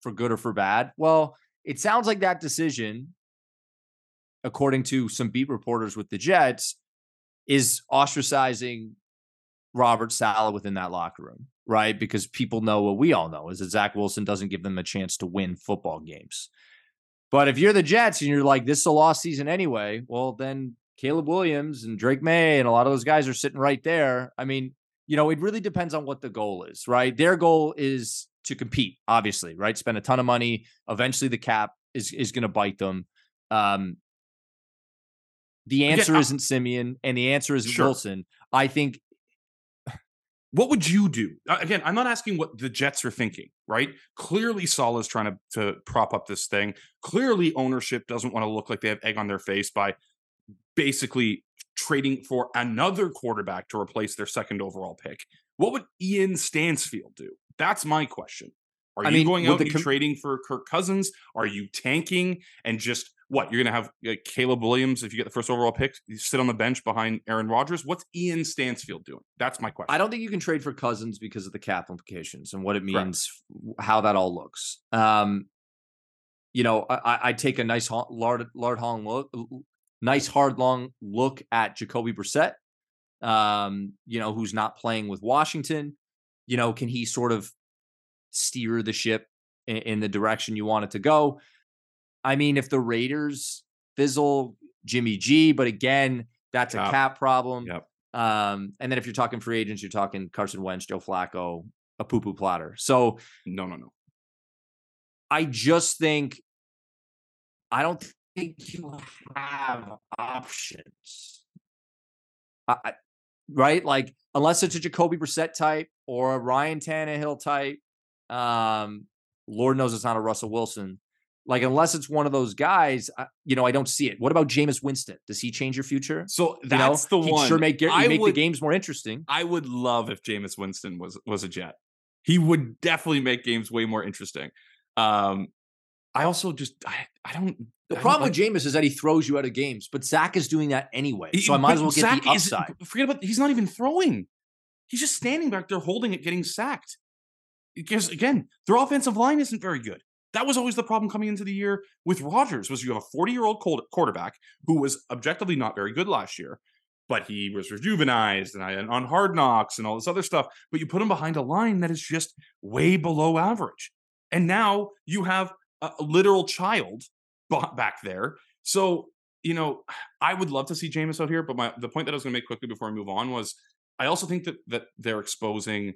for good or for bad. Well, it sounds like that decision, according to some beat reporters with the Jets, is ostracizing Robert Saleh within that locker room, right? Because people know what we all know is that Zach Wilson doesn't give them a chance to win football games. But if you're the Jets and you're like, this is a lost season anyway, well, then Caleb Williams and Drake Maye and a lot of those guys are sitting right there. I mean, you know, it really depends on what the goal is, right? Their goal is to compete, obviously, right? Spend a ton of money. Eventually, the cap is is going to bite them. Um, the answer Again, isn't Siemian, and the answer isn't sure. Wilson. I think. What would you do? Again, I'm not asking what the Jets are thinking, right? Clearly, Saleh is trying to, to prop up this thing. Clearly, ownership doesn't want to look like they have egg on their face by basically trading for another quarterback to replace their second overall pick. What would Ian Stansfield do? That's my question. Are I you mean, going out and com- trading for Kirk Cousins? Are you tanking and just what? You're going to have uh, Caleb Williams if you get the first overall pick, you sit on the bench behind Aaron Rodgers. What's Ian Stansfield doing? That's my question. I don't think you can trade for Cousins because of the cap implications and what it Correct. means, how that all looks. Um, you know, I, I take a nice lard, lard long look, nice hard long look at Jacoby Brissett. Um, you know, who's not playing with Washington. You know, can he sort of steer the ship in, in the direction you want it to go? I mean, if the Raiders fizzle Jimmy G, but again, that's a Cap. cap problem. Yep. Um, and then if you're talking free agents, you're talking Carson Wentz, Joe Flacco, a poo poo platter. So No, no, no. I just think I don't think you have options. I, I- right? Like unless it's a Jacoby Brissett type or a Ryan Tannehill type. Um, Lord knows it's not a Russell Wilson. Like unless it's one of those guys, I, you know, I don't see it. What about Jameis Winston? Does he change your future? So You know, that's the one. Sure, make I make would- the games more interesting. I would love if Jameis Winston was was a Jet. He would definitely make games way more interesting. Um, I also just I, I don't. The I don't problem like- with Jameis is that he throws you out of games, but Zach is doing that anyway. He- So I might as well get Zach the upside. Forget about he's not even throwing. He's just standing back there holding it, getting sacked. Because again, their offensive line isn't very good. That was always the problem coming into the year with Rodgers. Was you have a 40 year old quarterback who was objectively not very good last year, but he was rejuvenized and, on hard knocks and all this other stuff. But you put him behind a line that is just way below average, and now you have a, a literal child back there. So you know, I would love to see Jameis out here, but my the point that I was going to make quickly before I move on was I also think that that they're exposing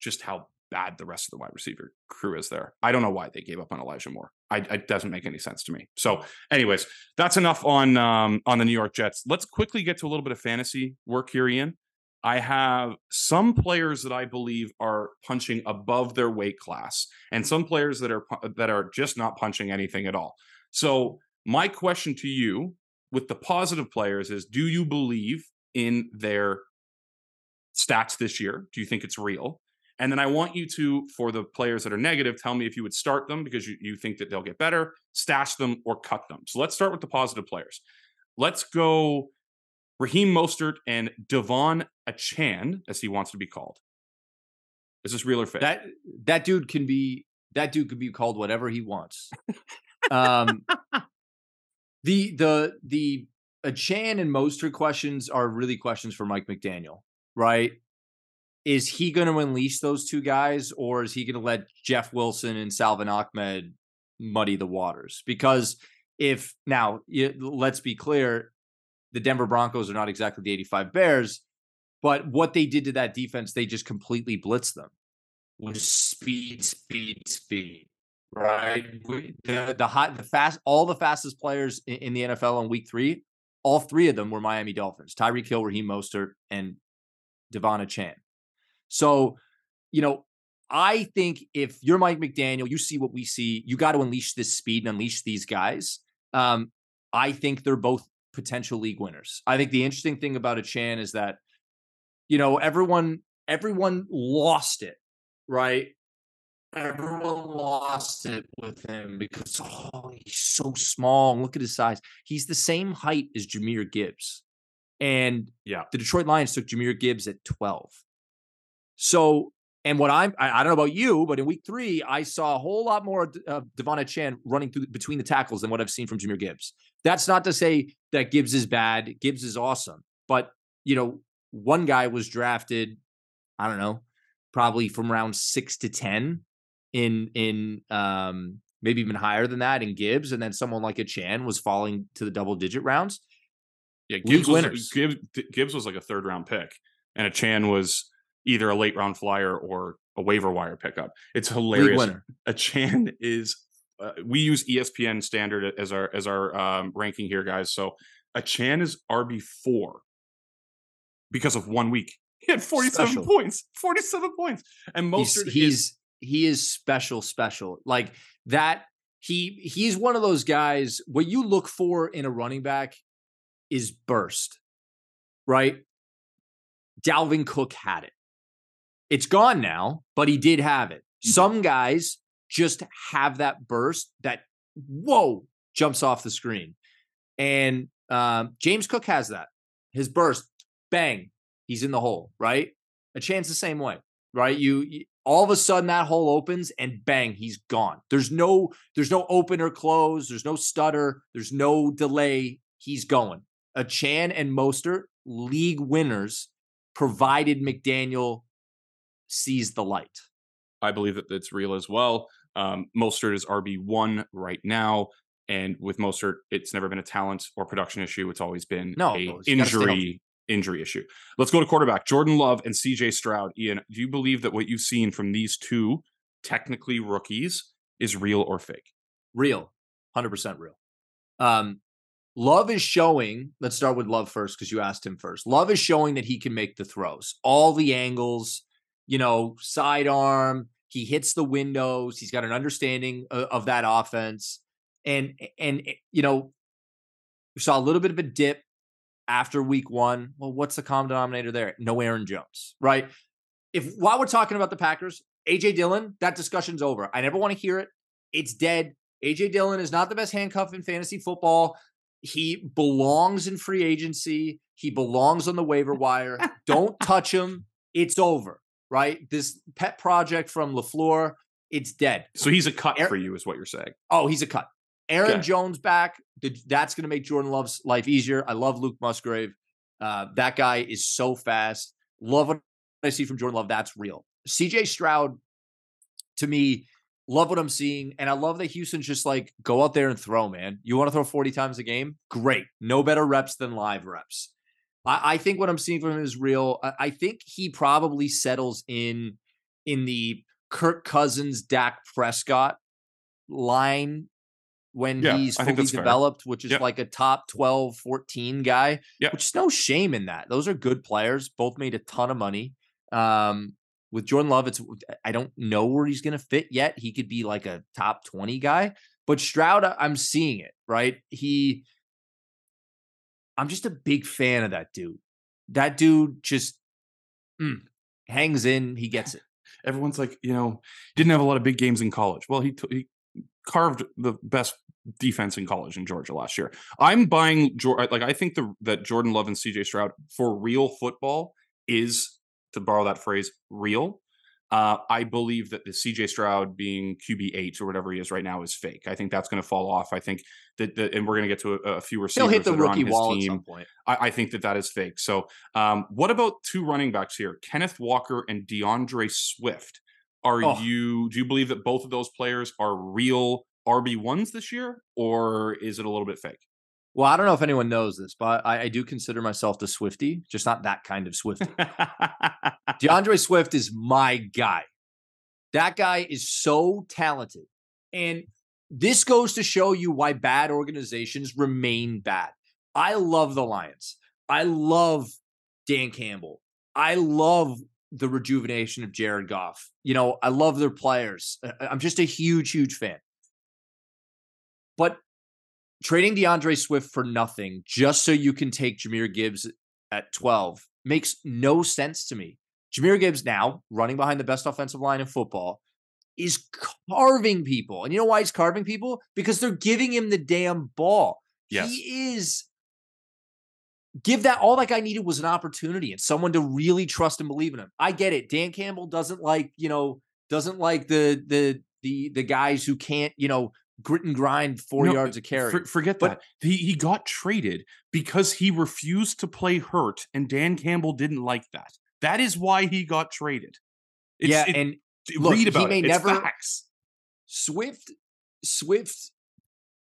just how bad the rest of the wide receiver crew is there. I don't know why they gave up on Elijah Moore. I, it doesn't make any sense to me. So, anyways, that's enough on um, on the New York Jets. Let's quickly get to a little bit of fantasy work here, Ian. I have some players that I believe are punching above their weight class, and some players that are that are just not punching anything at all. So, my question to you with the positive players is: Do you believe in their stats this year? Do you think it's real? And then I want you to, for the players that are negative, tell me if you would start them because you, you think that they'll get better, stash them, or cut them. So let's start with the positive players. Let's go Raheem Mostert and De'Von Achane, as he wants to be called. Is this real or fake? That that dude can be that dude can be called whatever he wants. um, [laughs] the the the uh, Chan and Mostert questions are really questions for Mike McDaniel, right? Is he going to unleash those two guys, or is he going to let Jeff Wilson and Salvon Ahmed muddy the waters? Because if now, let's be clear, the Denver Broncos are not exactly the 85 Bears, but what they did to that defense, they just completely blitzed them with speed, speed, speed. Right, the the hot, the fast, all the fastest players in, in the NFL in Week Three, all three of them were Miami Dolphins: Tyreek Hill, Raheem Mostert, and Devon Chan. So, you know, I think if you're Mike McDaniel, you see what we see. You got to unleash this speed and unleash these guys. Um, I think they're both potential league winners. I think the interesting thing about a Chan is that, you know, everyone everyone lost it, right? Everyone lost it with him because oh, he's so small. Look at his size. He's the same height as Jahmyr Gibbs. And Yeah. the Detroit Lions took Jahmyr Gibbs at 12. So, and what I'm, I, I don't know about you, but in week three, I saw a whole lot more of uh, Devon Chan running through between the tackles than what I've seen from Jahmyr Gibbs. That's not to say that Gibbs is bad. Gibbs is awesome. But, you know, one guy was drafted, I don't know, probably from round six to 10 in, in, um, maybe even higher than that in Gibbs. And then someone like a Chan was falling to the double digit rounds. Yeah, League Gibbs was, winners. Gibbs, Gibbs was like a third round pick, and a Chan was either a late round flyer or a waiver wire pickup. It's hilarious. [laughs] A Chan is uh, we use ESPN standard as our as our um, ranking here, guys. So a Chan is RB four because of one week. He had forty seven points. Forty seven points, and he's, Mostert is he's he is special special like that he he's one of those guys what you look for in a running back is burst right dalvin cook had it it's gone now but he did have it some guys just have that burst that whoa jumps off the screen. And um, James Cook has that. His burst, bang, he's in the hole, right? Achane's the same way, right? You, you all of a sudden that hole opens and bang, he's gone. There's no there's no open or close, there's no stutter, there's no delay. He's going. a chan and Mostert league winners, provided McDaniel sees the light. I believe that it's real as well. Um, Mostert is RB one right now, and with Mostert, it's never been a talent or production issue. It's always been No, a no, he's gotta stay injury injury issue. Let's go to quarterback. Jordan Love and CJ Stroud. Ian, do you believe that what you've seen from these two technically rookies is real or fake? Real, hundred percent real. Um, Love is showing. Let's start with Love first because you asked him first. Love is showing that he can make the throws, all the angles. You know, sidearm. He hits the windows. He's got an understanding of, of that offense, and and eh, you know, we saw a little bit of a dip after week one. Well, what's the common denominator there? No Aaron Jones, right? If while we're talking about the Packers, AJ Dillon, that discussion's over. I never want to hear it. It's dead. AJ Dillon is not the best handcuff in fantasy football. He belongs in free agency. He belongs on the waiver wire. [laughs] Don't touch him. It's over, right? This pet project from LaFleur, it's dead. So he's a cut for you, is what you're saying. Oh, he's a cut. Aaron Okay. Jones back. That's going to make Jordan Love's life easier. I love Luke Musgrave. Uh, that guy is so fast. Love what I see from Jordan Love. That's real. CJ Stroud, to me, love what I'm seeing. And I love that Houston's just like, go out there and throw, man. You want to throw 40 times a game? Great. No better reps than live reps. I, I think what I'm seeing from him is real. I, I think he probably settles in in the Kirk Cousins, Dak Prescott line when Yeah, he's fully that's fair. developed, which is Yep. like a top 12, 14 guy, Yep. which is no shame in that. Those are good players. Both made a ton of money. Um, with Jordan Love, it's I don't know where he's going to fit yet. He could be like a top 20 guy, but Stroud, I'm seeing it, right? He, I'm just a big fan of that dude. That dude just mm, hangs in, he gets it. Everyone's like, you know, didn't have a lot of big games in college. Well, he, t- he carved the best defense in college in Georgia last year. I'm buying like I think the that Jordan Love and CJ Stroud for real football is to borrow that phrase real. Uh, I believe that the CJ Stroud being QB eight or whatever he is right now is fake. I think that's going to fall off. I think that, that and we're going to get to a, a few He'll receivers hit the rookie wall at team. some point. I, I think that that is fake. So, um, what about two running backs here, Kenneth Walker and D'Andre Swift? Are Oh. you do you believe that both of those players are real RB ones this year, or is it a little bit fake? Well, I don't know if anyone knows this, but I, I do consider myself the Swifty, just not that kind of Swifty. [laughs] D'Andre Swift is my guy. That guy is so talented. And this goes to show you why bad organizations remain bad. I love the Lions. I love Dan Campbell. I love the rejuvenation of Jared Goff. You know, I love their players. I'm just a huge, huge fan. But trading D'Andre Swift for nothing just so you can take Jahmyr Gibbs at 12 makes no sense to me. Jahmyr Gibbs now running behind the best offensive line in football is carving people. And you know why he's carving people? Because they're giving him the damn ball. Yes. He is give that all that guy needed was an opportunity and someone to really trust and believe in him. I get it. Dan Campbell doesn't like, you know, doesn't like the the the the guys who can't, you know, grit and grind 4 No, yards of carry. For- forget But- that. He he got traded because he refused to play hurt, and Dan Campbell didn't like that. That is why he got traded. It's- yeah, it- and look, read he about may it. Never- facts. Swift, Swift,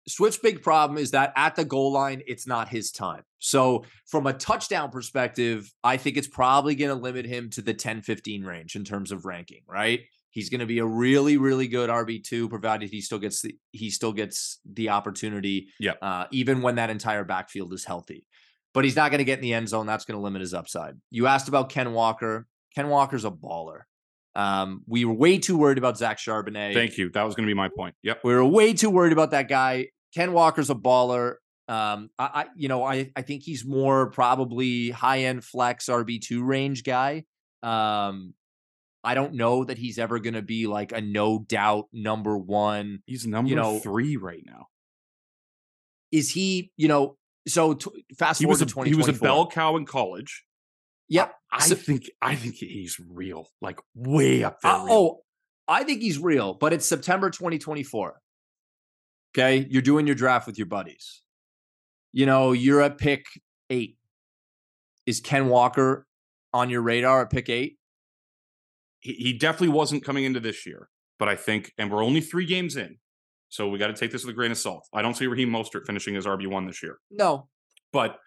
Swift's big problem is that at the goal line, it's not his time. So, from a touchdown perspective, I think it's probably going to limit him to the 10 15 range in terms of ranking, right? He's going to be a really, really good RB2, provided he still gets the he still gets the opportunity, Yep. uh, even when that entire backfield is healthy. But he's not going to get in the end zone. That's going to limit his upside. You asked about Ken Walker. Ken Walker's a baller. Um, we were way too worried about Zach Charbonnet. Thank you. That was going to be my point. Yep. We were way too worried about that guy. Ken Walker's a baller. Um, I, I you know, I I think he's more probably high end flex RB two range guy. Um, I don't know that he's ever going to be like a no doubt number one. He's number you know, three right now. Is he, you know, so t- fast He forward was a he was a bell cow in college. Yep. I So- think I think he's real, like way up there. Uh, oh, I think he's real, but it's September 2024. Okay. You're doing your draft with your buddies. You know, you're at pick eight. Is Ken Walker on your radar at pick eight? He, he definitely wasn't coming into this year, but I think, and we're only three games in, so we got to take this with a grain of salt. I don't see Raheem Mostert finishing as RB one this year, No. but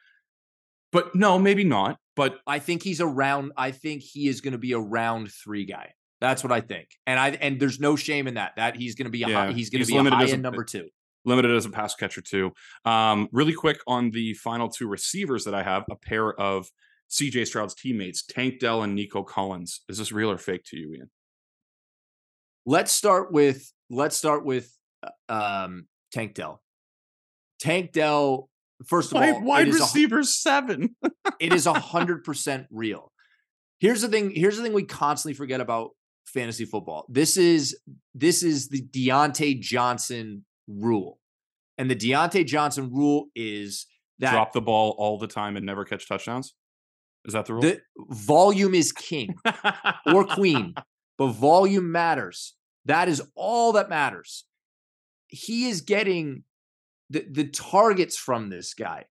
but no, maybe not. But I think he's around. I think he is going to be a round three guy. That's what I think. And I and there's no shame in that. That he's going to be a high, he's going to be a high as a- number two. limited as a pass catcher too. Um, really quick on the final two receivers that I have, a pair of CJ Stroud's teammates, Tank Dell and Nico Collins. Is this real or fake to you, Ian? Let's start with let's start with uh, um, Tank Dell. Tank Dell. First of all, it is a- receiver seven. [laughs] it is a hundred percent real. Here's the thing. Here's the thing we constantly forget about fantasy football. This is this is the Diontae Johnson rule, and the Diontae Johnson rule is that Drop the ball all the time and never catch touchdowns. Is that the rule? the volume is king or queen, [laughs] but volume matters. That is all that matters. He is getting the the targets from this guy.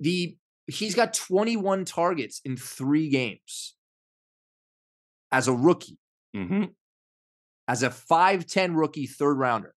The he's got 21 targets in 3 games as a rookie, hmm as a 5'10 rookie third rounder.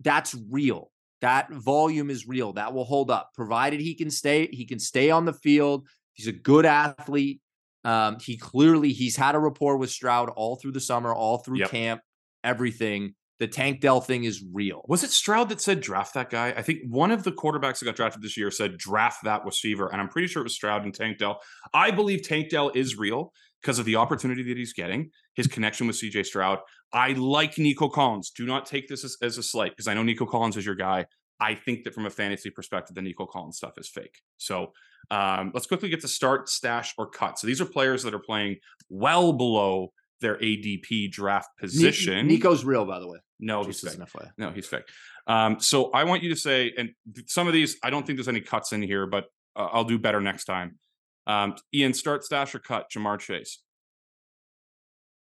That's real. That volume is real. That will hold up provided he can stay he can stay on the field. He's a good athlete. Um, he clearly he's had a rapport with Stroud all through the summer, all through Yep. camp, everything. The Tank Dell thing is real. Was it Stroud that said draft that guy? I think one of the quarterbacks that got drafted this year said draft that receiver, and I'm pretty sure it was Stroud and Tank Dell. I believe Tank Dell is real because of the opportunity that he's getting, his connection with CJ Stroud. I like Nico Collins. Do not take this as, as a slight because I know Nico Collins is your guy. I think that from a fantasy perspective, the Nico Collins stuff is fake. So um, let's quickly get to start, stash, or cut. So these are players that are playing well below their ADP draft position. Nico's real, by the way. no, he's Just fake. FYI. No, he's fake. Um, so I want you to say, and some of these, I don't think there's any cuts in here, but uh, I'll do better next time. Um, Ian, start, stash, or cut Ja'Marr Chase.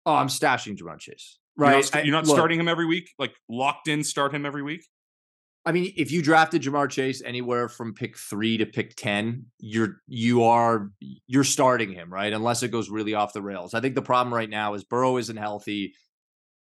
Oh, I'm stashing Ja'Marr Chase. You're Right. not, st- you're not look, starting him every week, like locked in, start him every week. I mean, if you drafted Ja'Marr Chase anywhere from pick three to pick ten, you're you are you're starting him, right? Unless it goes really off the rails. I think the problem right now is Burrow isn't healthy.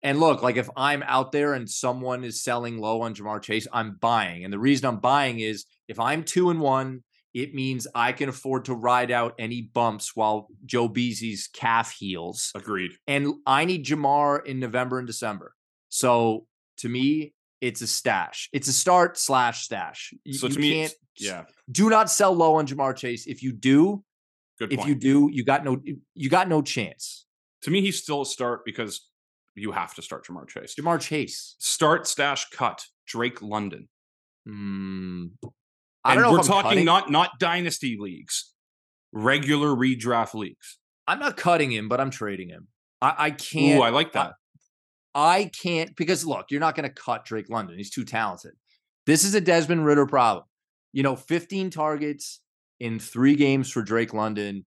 And look, like if I'm out there and someone is selling low on Ja'Marr Chase, I'm buying. And the reason I'm buying is if I'm two and one, it means I can afford to ride out any bumps while Joe Beasley's calf heals Agreed. and I need Ja'Marr in November and December. So to me, it's a stash. It's a start slash stash. You- So you to me, can't. yeah, Do not sell low on Ja'Marr Chase. If you do, good if point. you do, you got no. You got no chance. to me, he's still a start because you have to start Ja'Marr Chase. Ja'Marr Chase. Start, stash, cut Drake London. Hmm. I And don't know. we're talking cutting. not not dynasty leagues, regular redraft leagues. I'm not cutting him, but I'm trading him. I, I can't. Ooh, I like that. I can't because look, you're not going to cut Drake London. He's too talented. This is a Desmond Ridder problem. You know, 15 targets in three games for Drake London.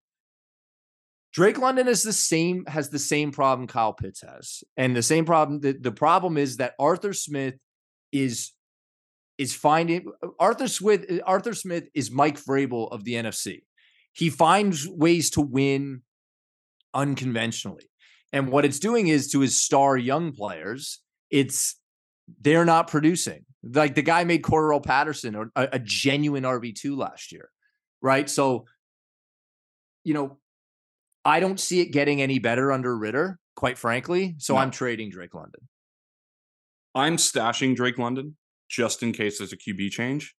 Drake London is the same, has the same problem Kyle Pitts has. And the same problem, the, the problem is that Arthur Smith is is finding Arthur Smith, Arthur Smith is Mike Vrabel of the NFC. He finds ways to win unconventionally. And what it's doing is to his star young players, it's they're not producing. Like the guy made Cordarrelle Patterson a, a genuine RB2 last year. Right. So, you know, I don't see it getting any better under Ridder, quite frankly. So No. I'm trading Drake London. I'm stashing Drake London just in case there's a QB change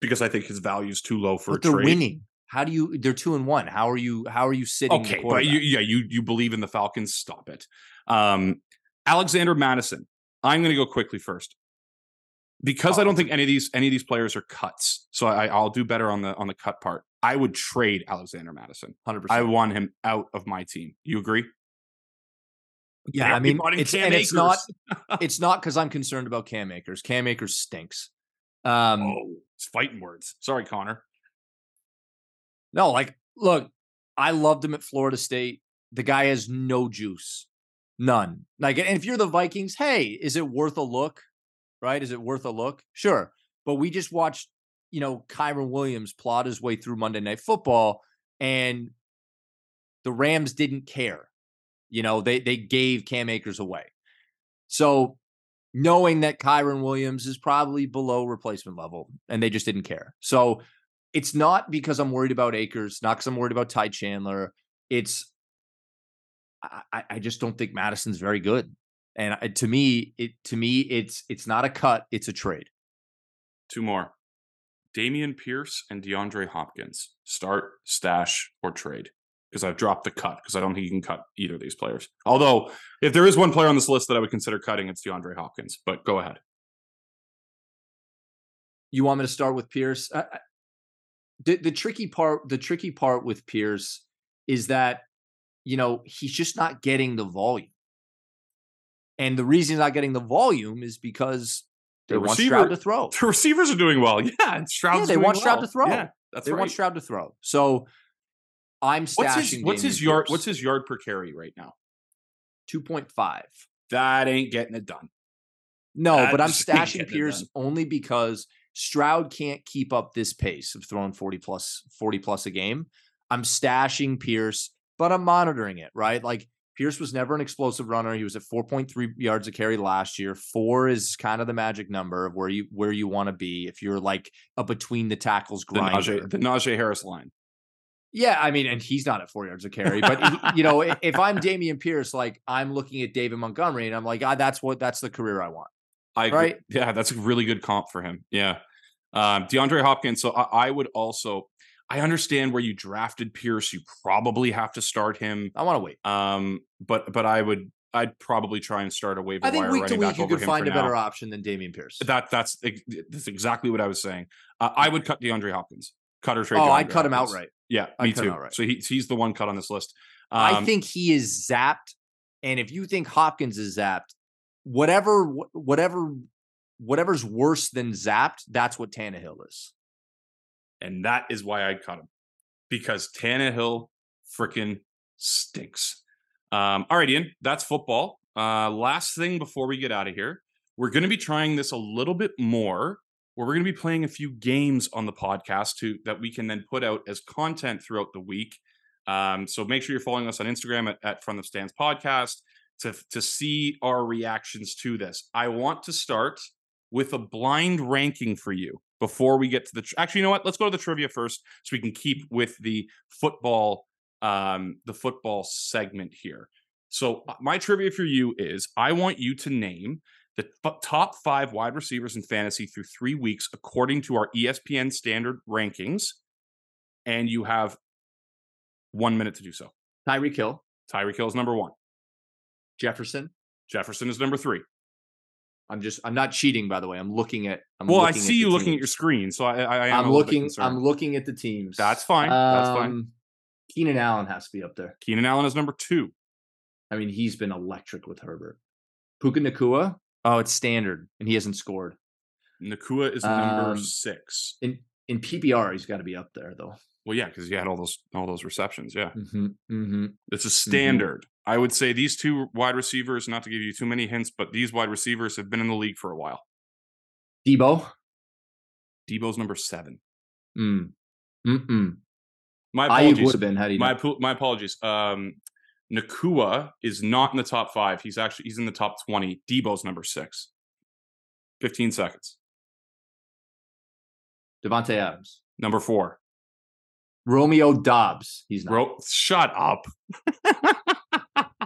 because I think his value is too low for But a they're trade. winning. How do you they're two and one? How are you how are you sitting? Okay, but you, yeah, you you believe in the Falcons? Stop it. Um, Alexander Mattison. I'm going to go quickly first because Oh, I don't think any of these any of these players are cuts. So I, I'll do better on the on the cut part. I would trade Alexander Mattison. Hundred percent. I want him out of my team. You agree? Yeah, I mean, it's Cam and it's not it's not because I'm concerned about Cam Akers. Cam Akers stinks. Um, oh, it's fighting words. Sorry, Connor. No, like, look, I loved him at Florida State. The guy has no juice, none. Like, and if you're the Vikings, hey, is it worth a look? Right? Is it worth a look? Sure. But we just watched, you know, Kyren Williams plot his way through Monday Night Football, and the Rams didn't care. You know, they they gave Cam Akers away. So knowing that Kyren Williams is probably below replacement level, and they just didn't care. So it's not because I'm worried about Akers, not because I'm worried about Ty Chandler. It's I, I- just don't think Mattison's very good. And I- to me, it to me, it's it's not a cut, it's a trade. Two more. Dameon Pierce and DeAndre Hopkins. Start, stash, or trade. Because I've dropped the cut because I don't think you can cut either of these players. Although, if there is one player on this list that I would consider cutting, it's DeAndre Hopkins. But go ahead. You want me to start with Pierce? I, I- the the tricky part, the tricky part with Pierce is that you know he's just not getting the volume, and the reason he's not getting the volume is because they The want receiver- Stroud to throw. [laughs] The receivers are doing well. Yeah, and Stroud's they doing want Stroud to throw. Yeah, that's they right. want Stroud to throw. So I'm stashing. what's his what's his yard what's his yard per carry right now? two point five? That ain't getting it done. No, That but I'm [laughs] stashing Pierce only because Stroud can't keep up this pace of throwing 40 plus 40 plus a game. I'm stashing Pierce, but I'm monitoring it, right? Like Pierce was never an explosive runner. He was at 4.3 yards a carry last year. Four is kind of the magic number of where you where you want to be if you're like a between the tackles The grinder. Najee, the Najee Harris line. Yeah, I mean, and he's not at four yards a carry, but he- [laughs] you know, if I'm Dameon Pierce, like I'm looking at David Montgomery, and I'm like, ah, that's what that's the career I want. I agree. Right. Yeah, that's a really good comp for him. Yeah. Um, DeAndre Hopkins. So I, I would also, I understand where you drafted Pierce. You probably have to start him. I want to wait. Um, but but I would, I'd probably try and start a waiver I think wire week to week you could find a better option than Dameon Pierce. That that's that's exactly what I was saying. Uh, I would cut DeAndre Hopkins. Cut or trade. oh, I'd DeAndre cut him outright. Yeah, me too. So he, he's the one cut on this list. I Um, think he is zapped, and if you think Hopkins is zapped, whatever, whatever, whatever's worse than zapped, that's what Tannehill is. And that is why I'd cut him because Tannehill freaking stinks. Um, all right, Ian, that's football. Uh, last thing before we get out of here, we're going to be trying this a little bit more where we're going to be playing a few games on the podcast to that we can then put out as content throughout the week. Um, so make sure you're following us on Instagram at, at From the Stands Podcast to, to see our reactions to this. I want to start with a blind ranking for you before we get to the tr- actually you know what let's go to the trivia first so we can keep with the football um the football segment here so uh, my trivia for you is i want you to name the f- top five wide receivers in fantasy through three weeks according to our espn standard rankings and you have one minute to do so Tyreek Hill, Tyreek Hill is number one Jefferson. jefferson is number three I'm just, I'm not cheating, by the way. I'm looking at. I'm well i looking at see you looking at your screen so i, I, I am I'm a little bit looking. I'm looking at the teams. That's fine. That's fine. Um, Keenan Allen has to be up there. keenan allen is number two I mean, he's been electric with Herbert. Puka Nacua. Oh, it's standard, and he hasn't scored. Nacua is number Um, six. In in PPR, he's got to be up there though. Well, yeah, because he had all those all those receptions. Yeah, Mm-hmm, mm-hmm. it's a standard. I would say these two wide receivers, not to give you too many hints, but these wide receivers have been in the league for a while. Deebo. Deebo's number seven. Mm. Mm-mm. My apologies. would have been had he My not. my apologies. Um, Nacua is not in the top five. He's actually he's in the top twenty. Deebo's number six. Fifteen seconds. Davante Adams. Number four. Romeo Doubs. He's not. Bro, shut up. [laughs]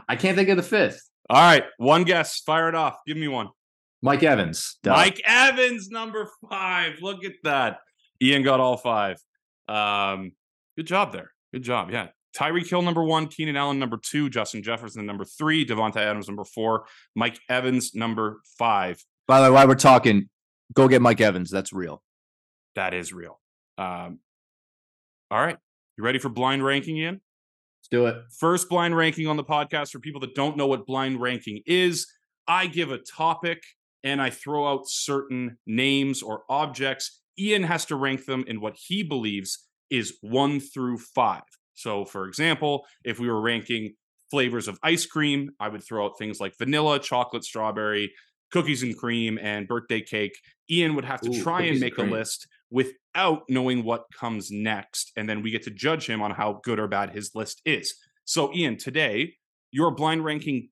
I can't think of the fifth. All right, one guess. Fire it off. Give me one. Mike Evans. Duh. Mike Evans, number five. Look at that. Ian got all five. Um, good job there. Good job. Yeah. Tyreek Hill, number one. Keenan Allen, number two. Justin Jefferson, number three. Davante Adams, number four. Mike Evans, number five. By the way, while we're talking, go get Mike Evans. That's real. That is real. Um, All right. You ready for blind ranking, Ian? Let's do it. First blind ranking on the podcast for people that don't know what blind ranking is. I give a topic and I throw out certain names or objects. Ian has to rank them in what he believes is one through five. So, for example, if we were ranking flavors of ice cream, I would throw out things like vanilla, chocolate, strawberry, cookies and cream, and birthday cake. Ian would have to Ooh, try and cookies and make a list without knowing what comes next. And then we get to judge him on how good or bad his list is. So, Ian, today you're blind ranking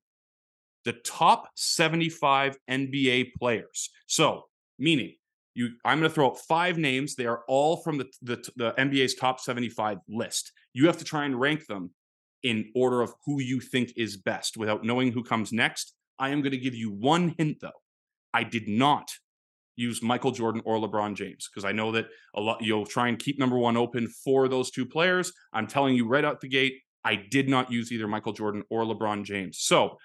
the top 75 NBA players. So, meaning you I'm going to throw out five names. They are all from the, the the NBA's top 75 list. You have to try and rank them in order of who you think is best without knowing who comes next. I am going to give you one hint though. I did not use Michael Jordan or LeBron James because I know that a lot you'll try and keep number 1 open for those two players. I'm telling you right out the gate, I did not use either Michael Jordan or LeBron James. So,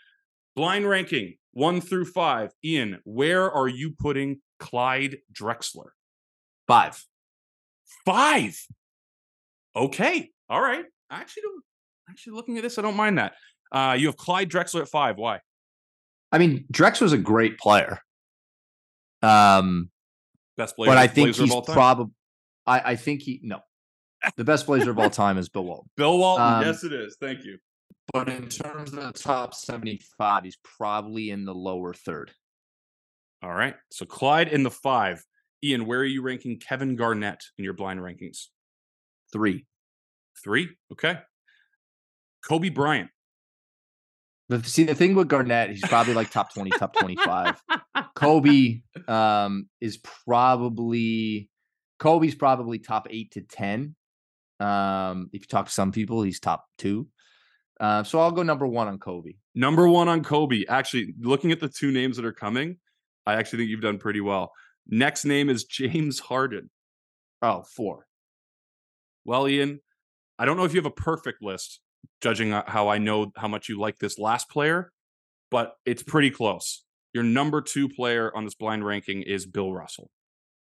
blind ranking 1 through 5. Ian, where are you putting Clyde Drexler? Five. 5. Okay. All right. I actually don't actually looking at this, I don't mind that. Uh, you have Clyde Drexler at 5. Why? I mean, Drex was a great player. Um, Best player but I think Blazer he's probably. I, I think he no. The best Blazer of all time is Bill Walton. Bill Walton. um, yes, it is. Thank you. But in terms of the top seventy-five, he's probably in the lower third. All right. So Clyde in the five. Ian, where are you ranking Kevin Garnett in your blind rankings? Three. Three. Okay. Kobe Bryant. The, see, the thing with Garnett, he's probably like top twenty, top twenty-five. Kobe [laughs] um, is probably Kobe's probably top eight to ten. Um, if you talk to some people, he's top two. Uh, so I'll go number one on Kobe. Number one on Kobe. Actually, looking at the two names that are coming, I actually think you've done pretty well. Next name is James Harden. Oh, four. Well, Ian, I don't know if you have a perfect list, judging how I know how much you like this last player, but it's pretty close. Your number two player on this blind ranking is Bill Russell.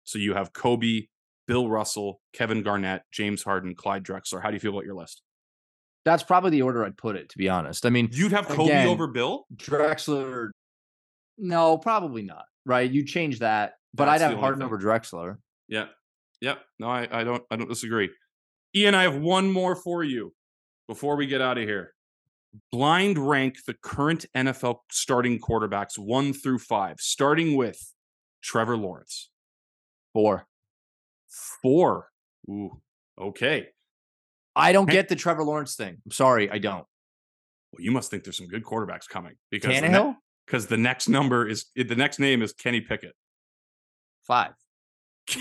So you have Kobe, Bill Russell, Kevin Garnett, James Harden, Clyde Drexler. How do you feel about your list? That's probably the order I'd put it. To be honest, I mean You'd have Kobe Again, over Bill? Drexler. No, probably not. Right? You change that, but That's I'd have Harden thing. over Drexler. Yeah. Yep. No, I, I don't I don't disagree. Ian, I have one more for you before we get out of here. Blind rank the current NFL starting quarterbacks one through five, starting with Trevor Lawrence. Four. Four. Ooh. Okay. I don't get the Trevor Lawrence thing. I'm sorry, I don't. Well, you must think there's some good quarterbacks coming because Tannehill, because the next number is the next name is Kenny Pickett. five. [laughs]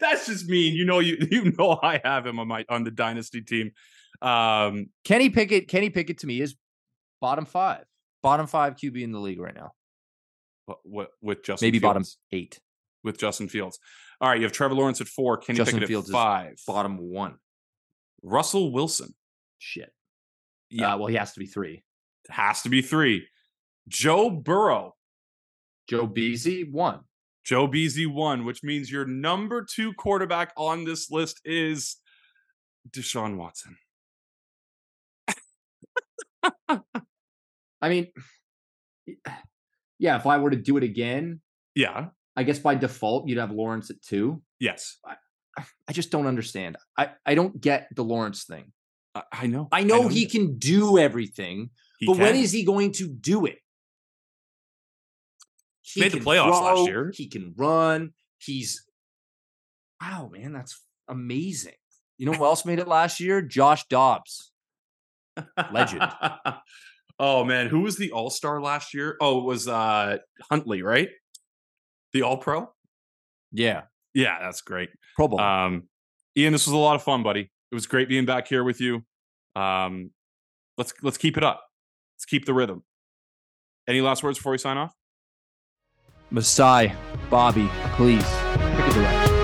That's just mean. You know you [laughs] you know I have him on my on the dynasty team. Um Kenny Pickett. Kenny Pickett to me is bottom five. Bottom five QB in the league right now. what, what with Justin Maybe bottom eight. with Justin Fields. All right, you have Trevor Lawrence at four, Kenny Justin Pickett Fields at five, Bottom one. Russell Wilson Shit. Yeah. Uh, well, he has to be three. has to be three, Joe Burrow, Joe Beasy one. Joe Beasy one, which means your number two quarterback on this list is Deshaun Watson. [laughs] I mean, [sighs] yeah. If I were to do it again, Yeah. I guess by default you'd have Lawrence at two. Yes, I just don't understand. I I don't get the Lawrence thing. I, I know. I know he either. can do everything, He but when can. is he going to do it? He made the playoffs last year. He can run. He's wow, man, that's amazing. You know who else made it last year? Josh Dobbs. legend. [laughs] oh man, who was the All Star last year? Oh, it was uh Huntley, right? The All Pro. Yeah, Yeah, that's great. Pro Bowl. Um, Ian, this was a lot of fun, buddy. It was great being back here with you. Um, let's let's keep it up. Let's keep the rhythm. Any last words before we sign off? Masai, Bobby, please.